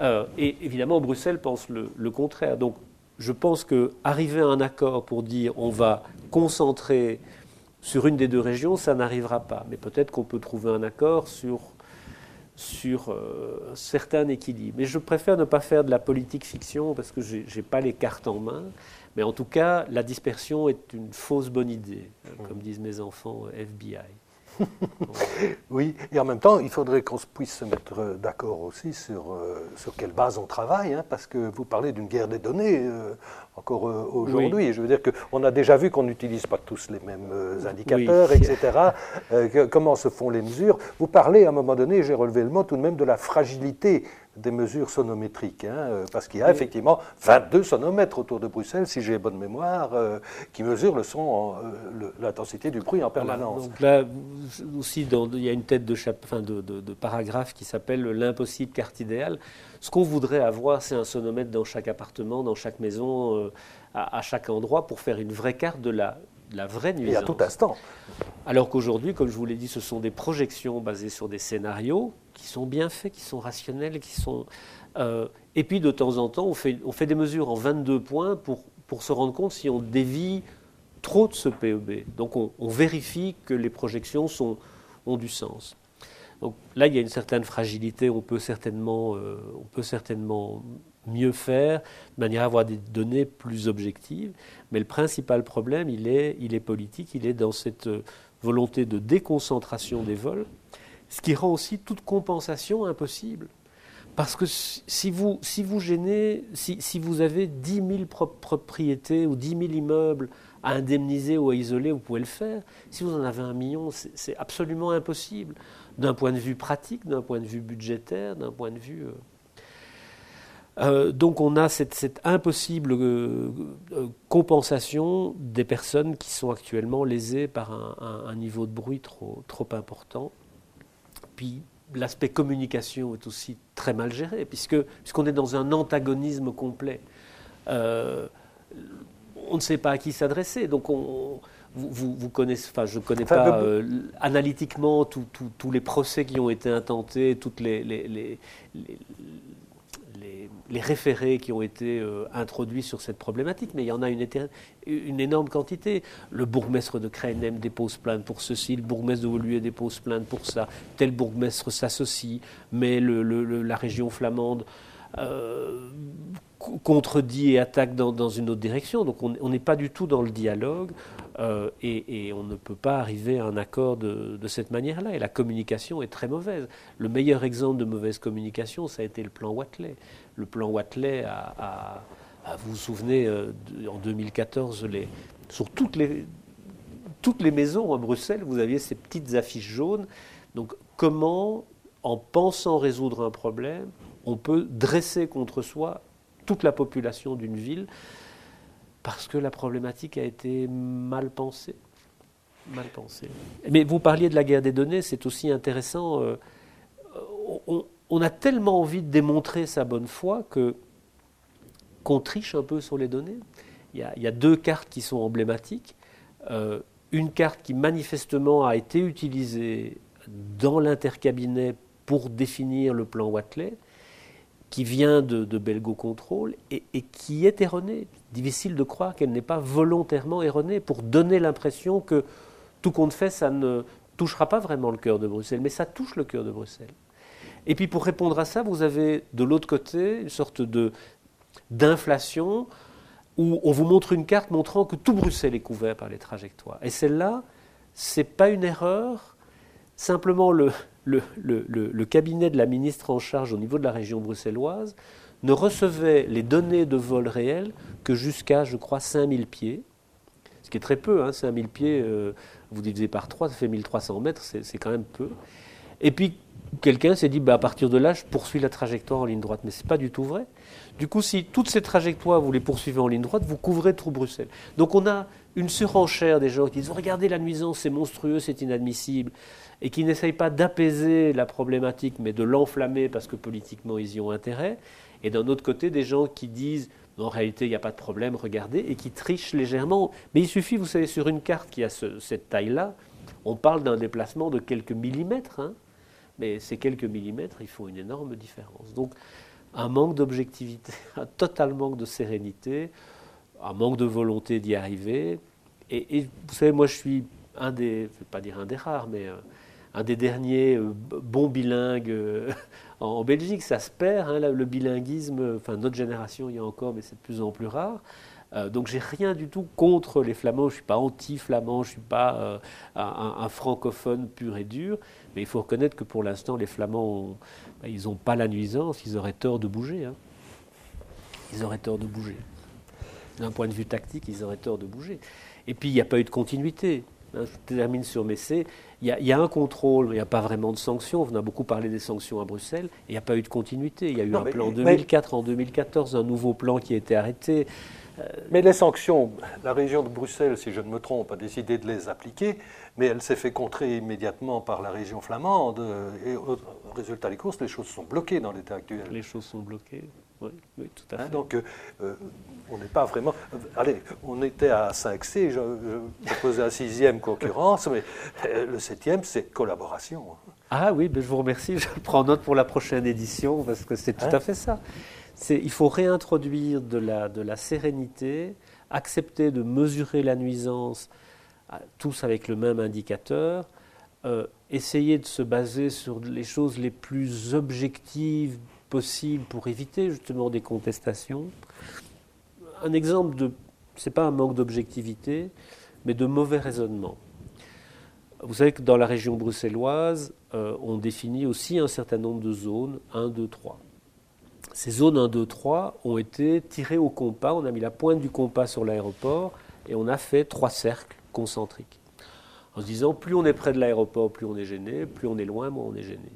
Speaker 2: Euh, et évidemment, Bruxelles pense le, le, contraire. Donc, je pense que arriver à un accord pour dire on va concentrer sur une des deux régions, ça n'arrivera pas. Mais peut-être qu'on peut trouver un accord sur, sur euh, un certain équilibre. Mais je préfère ne pas faire de la politique fiction parce que je n'ai pas les cartes en main. Mais en tout cas, la dispersion est une fausse bonne idée, comme disent mes enfants FBI.
Speaker 1: oui, et en même temps, il faudrait qu'on puisse se mettre euh, d'accord aussi sur, euh, sur quelle base on travaille, hein, parce que vous parlez d'une guerre des données euh, encore aujourd'hui. Je veux dire qu'on a déjà vu qu'on n'utilise pas tous les mêmes indicateurs, etc. comment se font les mesures? Vous parlez à un moment donné, j'ai relevé le mot tout de même de la fragilité des mesures sonométriques, hein, euh, parce qu'il y a effectivement 22 sonomètres autour de Bruxelles, si j'ai bonne mémoire, euh, qui mesurent le son, euh, l'intensité du bruit en permanence.
Speaker 2: donc là aussi, il y a une tête de, de, paragraphe qui s'appelle l'impossible carte idéale. Ce qu'on voudrait avoir, c'est un sonomètre dans chaque appartement, dans chaque maison, à, chaque endroit, pour faire une vraie carte de la, la vraie nuisance.
Speaker 1: Et à tout instant.
Speaker 2: Alors qu'aujourd'hui, comme je vous l'ai dit, ce sont des projections basées sur des scénarios qui sont bien faits, qui sont rationnels, qui sont. Euh, et puis de temps en temps, on fait, on fait des mesures en 22 points pour, pour se rendre compte si on dévie trop de ce PEB. Donc on, vérifie que les projections sont, ont du sens. Donc là, il y a une certaine fragilité, on peut certainement, euh, on peut certainement mieux faire, de manière à avoir des données plus objectives. Mais le principal problème, il est, il est politique, il est dans cette volonté de déconcentration des vols, ce qui rend aussi toute compensation impossible. Parce que si vous, si vous gênez, si, si vous avez 10 000 propriétés ou 10 000 immeubles à indemniser ou à isoler, vous pouvez le faire. Si vous en avez un million, c'est absolument impossible, d'un point de vue pratique, d'un point de vue budgétaire, d'un point de vue... Euh, euh, donc on a cette, impossible euh, euh, compensation des personnes qui sont actuellement lésées par un, niveau de bruit trop, trop important. Puis l'aspect communication est aussi très mal géré, puisque, puisqu'on est dans un antagonisme complet. on ne sait pas à qui s'adresser. Donc on, vous, connaissez, enfin je ne connais pas analytiquement tous les procès qui ont été intentés, toutes les, les les référés qui ont été euh, introduits sur cette problématique, mais il y en a une, énorme quantité. Le bourgmestre de Kreinem dépose plainte pour ceci, le bourgmestre de Woluwe dépose plainte pour ça, tel bourgmestre s'associe, mais la région flamande euh, contredit et attaque dans, une autre direction. Donc on n'est pas du tout dans le dialogue euh, et, on ne peut pas arriver à un accord de, cette manière-là. Et la communication est très mauvaise. Le meilleur exemple de mauvaise communication, ça a été le plan Watley. Le plan Watley a, vous vous souvenez, euh, en 2014, les, sur toutes les, maisons à Bruxelles, vous aviez ces petites affiches jaunes. Donc comment, en pensant résoudre un problème, on peut dresser contre soi toute la population d'une ville parce que la problématique a été mal pensée? Mal pensée. Mais vous parliez de la guerre des données, c'est aussi intéressant. Euh, a tellement envie de démontrer sa bonne foi qu'on triche un peu sur les données. Il y a, deux cartes qui sont emblématiques. Euh, une carte qui manifestement a été utilisée dans l'intercabinet pour définir le plan Watley, qui vient de, Belgo Control et, qui est erronée. Difficile de croire qu'elle n'est pas volontairement erronée pour donner l'impression que tout compte fait, ça ne touchera pas vraiment le cœur de Bruxelles, mais ça touche le cœur de Bruxelles. Et puis pour répondre à ça, vous avez de l'autre côté une sorte de d'inflation où on vous montre une carte montrant que tout Bruxelles est couvert par les trajectoires. Et celle-là, c'est pas une erreur, simplement le, le, cabinet de la ministre en charge au niveau de la région bruxelloise ne recevait les données de vol réel que jusqu'à, je crois, 5000 pieds, ce qui est très peu, hein, 5000 pieds, euh, vous divisez par 3, ça fait 1300 mètres, c'est quand même peu. Et puis quelqu'un s'est dit, bah, à partir de là, je poursuis la trajectoire en ligne droite. Mais ce n'est pas du tout vrai. Du coup, si toutes ces trajectoires, vous les poursuivez en ligne droite, vous couvrez tout Bruxelles. Donc on a une surenchère des gens qui disent, regardez la nuisance, c'est monstrueux, c'est inadmissible, et qui n'essayent pas d'apaiser la problématique, mais de l'enflammer parce que politiquement, ils y ont intérêt. Et d'un autre côté, des gens qui disent, en réalité, il n'y a pas de problème, regardez, et qui trichent légèrement. Mais il suffit, vous savez, sur une carte qui a cette taille-là, on parle d'un déplacement de quelques millimètres. Hein mais ces quelques millimètres, ils font une énorme différence. Donc, un manque d'objectivité, un total manque de sérénité, un manque de volonté d'y arriver. Et, vous savez, moi, je suis un des, je ne vais pas dire un des rares, mais euh, un des derniers euh, bons bilingues euh, en, Belgique. Ça se perd, hein, le bilinguisme, enfin, notre génération, il y a encore, mais c'est de plus en plus rare. Euh, donc j'ai rien du tout contre les flamands, je ne suis pas anti-flamand, je ne suis pas euh, un, francophone pur et dur, mais il faut reconnaître que pour l'instant les flamands, bah, ils n'ont pas la nuisance, ils auraient tort de bouger. Hein. Ils auraient tort de bouger. D'un point de vue tactique, ils auraient tort de bouger. Et puis il n'y a pas eu de continuité. Hein. je termine sur Messé. Il y, a, un contrôle, mais il n'y a pas vraiment de sanctions. On a beaucoup parlé des sanctions à Bruxelles. Il n'y a pas eu de continuité. Il y a eu un plan en 2004, en 2014, un nouveau plan qui a été arrêté.
Speaker 1: Euh, mais les sanctions, la région de Bruxelles, si je ne me trompe, a décidé de les appliquer, mais elle s'est fait contrer immédiatement par la région flamande. Et au résultat des courses, les choses sont bloquées dans l'état actuel.
Speaker 2: Les choses sont bloquées. Oui, oui, tout à
Speaker 1: hein, fait. donc, euh, euh, on n'est pas vraiment. allez, on était à 5C, je, je proposais un sixième concurrence, mais le septième, c'est collaboration.
Speaker 2: Ah oui, ben je vous remercie. Je prends note pour la prochaine édition parce que c'est tout hein à fait ça il faut réintroduire de la, sérénité, accepter de mesurer la nuisance euh, tous avec le même indicateur, euh, essayer de se baser sur les choses les plus objectives possibles pour éviter justement des contestations. Un exemple de, c'est pas un manque d'objectivité, mais de mauvais raisonnement. Vous savez que dans la région bruxelloise, euh, on définit aussi un certain nombre de zones, 1, 2, 3. Ces zones 1, 2, 3 ont été tirées au compas. On a mis la pointe du compas sur l'aéroport et on a fait trois cercles concentriques. En se disant, plus on est près de l'aéroport, plus on est gêné, plus on est loin, moins on est gêné.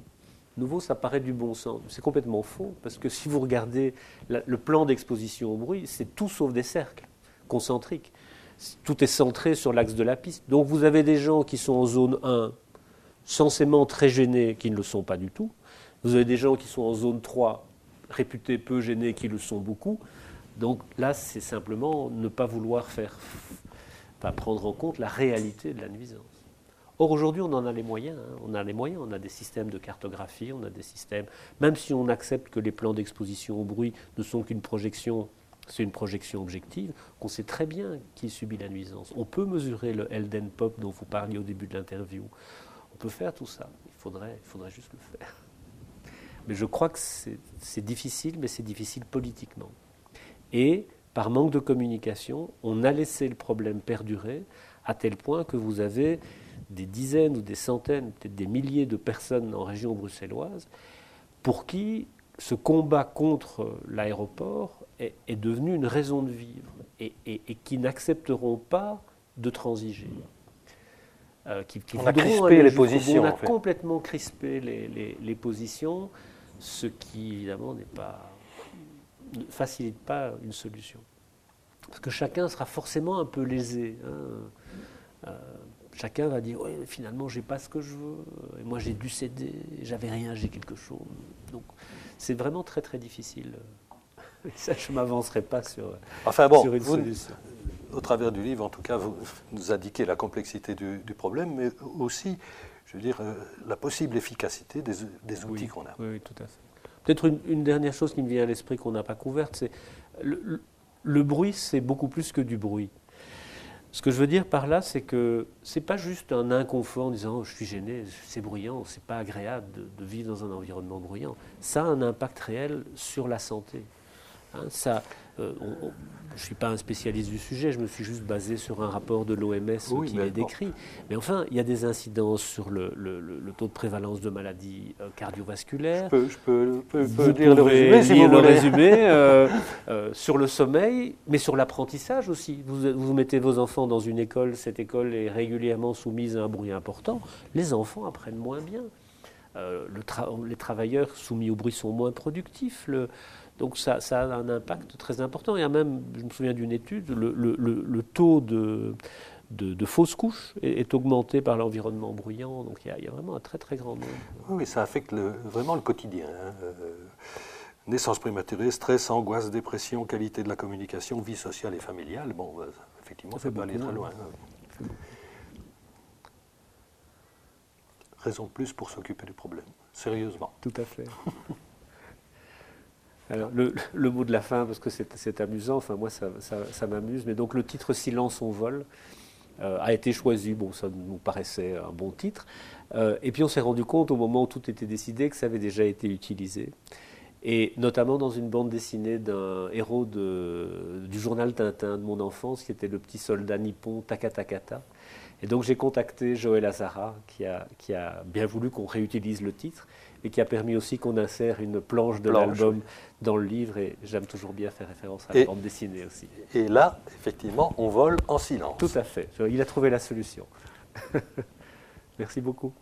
Speaker 2: Nouveau, ça paraît du bon sens. C'est complètement faux, parce que si vous regardez le plan d'exposition au bruit, c'est tout sauf des cercles concentriques. Tout est centré sur l'axe de la piste. Donc vous avez des gens qui sont en zone 1, censément très gênés, qui ne le sont pas du tout. Vous avez des gens qui sont en zone 3, réputés peu gênés qui le sont beaucoup. Donc là, c'est simplement ne pas vouloir faire, pas prendre en compte la réalité de la nuisance. Or, aujourd'hui, on en a les moyens. Hein. On a les moyens. On a des systèmes de cartographie, on a des systèmes. Même si on accepte que les plans d'exposition au bruit ne sont qu'une projection, c'est une projection objective, qu'on sait très bien qui subit la nuisance. On peut mesurer le Elden Pop dont vous parliez au début de l'interview. On peut faire tout ça. Il faudrait, il faudrait juste le faire. Mais je crois que c'est difficile, mais c'est difficile politiquement. Et par manque de communication, on a laissé le problème perdurer à tel point que vous avez des dizaines ou des centaines, peut-être des milliers de personnes en région bruxelloise pour qui ce combat contre l'aéroport est, devenu une raison de vivre et, qui n'accepteront pas de transiger.
Speaker 1: Euh, qui, on a crispé les positions.
Speaker 2: On a complètement crispé les, les positions ce qui évidemment n'est pas, ne facilite pas une solution. Parce que chacun sera forcément un peu lésé. Hein. Euh, chacun va dire oui, finalement, j'ai pas ce que je veux, et moi j'ai dû céder, j'avais rien, j'ai quelque chose. Donc c'est vraiment très très difficile. ça, je ne m'avancerai pas sur,
Speaker 1: enfin bon, une solution. Au travers du livre, en tout cas, vous nous indiquez la complexité du, problème, mais aussi je veux dire, euh, la possible efficacité des, outils qu'on a.
Speaker 2: Oui, tout à fait. Peut-être une, dernière chose qui me vient à l'esprit qu'on n'a pas couverte, c'est le, le, bruit, c'est beaucoup plus que du bruit. Ce que je veux dire par là, c'est que c'est pas juste un inconfort en disant oh, je suis gêné, c'est bruyant, c'est pas agréable de, vivre dans un environnement bruyant. Ça a un impact réel sur la santé. Hein, ça, je ne suis pas un spécialiste du sujet, je me suis juste basé sur un rapport de l'OMS qui les décrit. Mais enfin, il y a des incidences sur le, taux de prévalence de maladies euh, cardiovasculaires.
Speaker 1: Je peux, dire le résumé, si
Speaker 2: le résumé euh, euh, sur le sommeil, mais sur l'apprentissage aussi. Vous, vous mettez vos enfants dans une école, cette école est régulièrement soumise à un bruit important. Les enfants apprennent moins bien. le les travailleurs soumis au bruit sont moins productifs. Le, donc ça, a un impact très important. Et même, je me souviens d'une étude, le, taux de, de, fausses couches est, augmenté par l'environnement bruyant. Donc il y, a, vraiment un très très grand nombre.
Speaker 1: Oui, ça affecte vraiment le quotidien. Hein. Euh, naissance prématurée, stress, angoisse, dépression, qualité de la communication, vie sociale et familiale. Bon, euh, effectivement, ça, peut aller très loin. Hein. Raison de plus pour s'occuper du problème, sérieusement.
Speaker 2: Tout à fait. Alors, le, mot de la fin, parce que c'est amusant, enfin moi ça, m'amuse, mais donc le titre Silence on vole euh, a été choisi, bon ça nous paraissait un bon titre, euh, et puis on s'est rendu compte au moment où tout était décidé que ça avait déjà été utilisé, et notamment dans une bande dessinée d'un héros du journal Tintin de mon enfance, qui était le petit soldat nippon Takatakata. Et donc j'ai contacté Joël Azara, qui a bien voulu qu'on réutilise le titre et qui a permis aussi qu'on insère une planche de l'album dans le livre. Et j'aime toujours bien faire référence à la bande dessinée aussi.
Speaker 1: Et là, effectivement, on vole en silence.
Speaker 2: Tout à fait. Il a trouvé la solution. Merci beaucoup.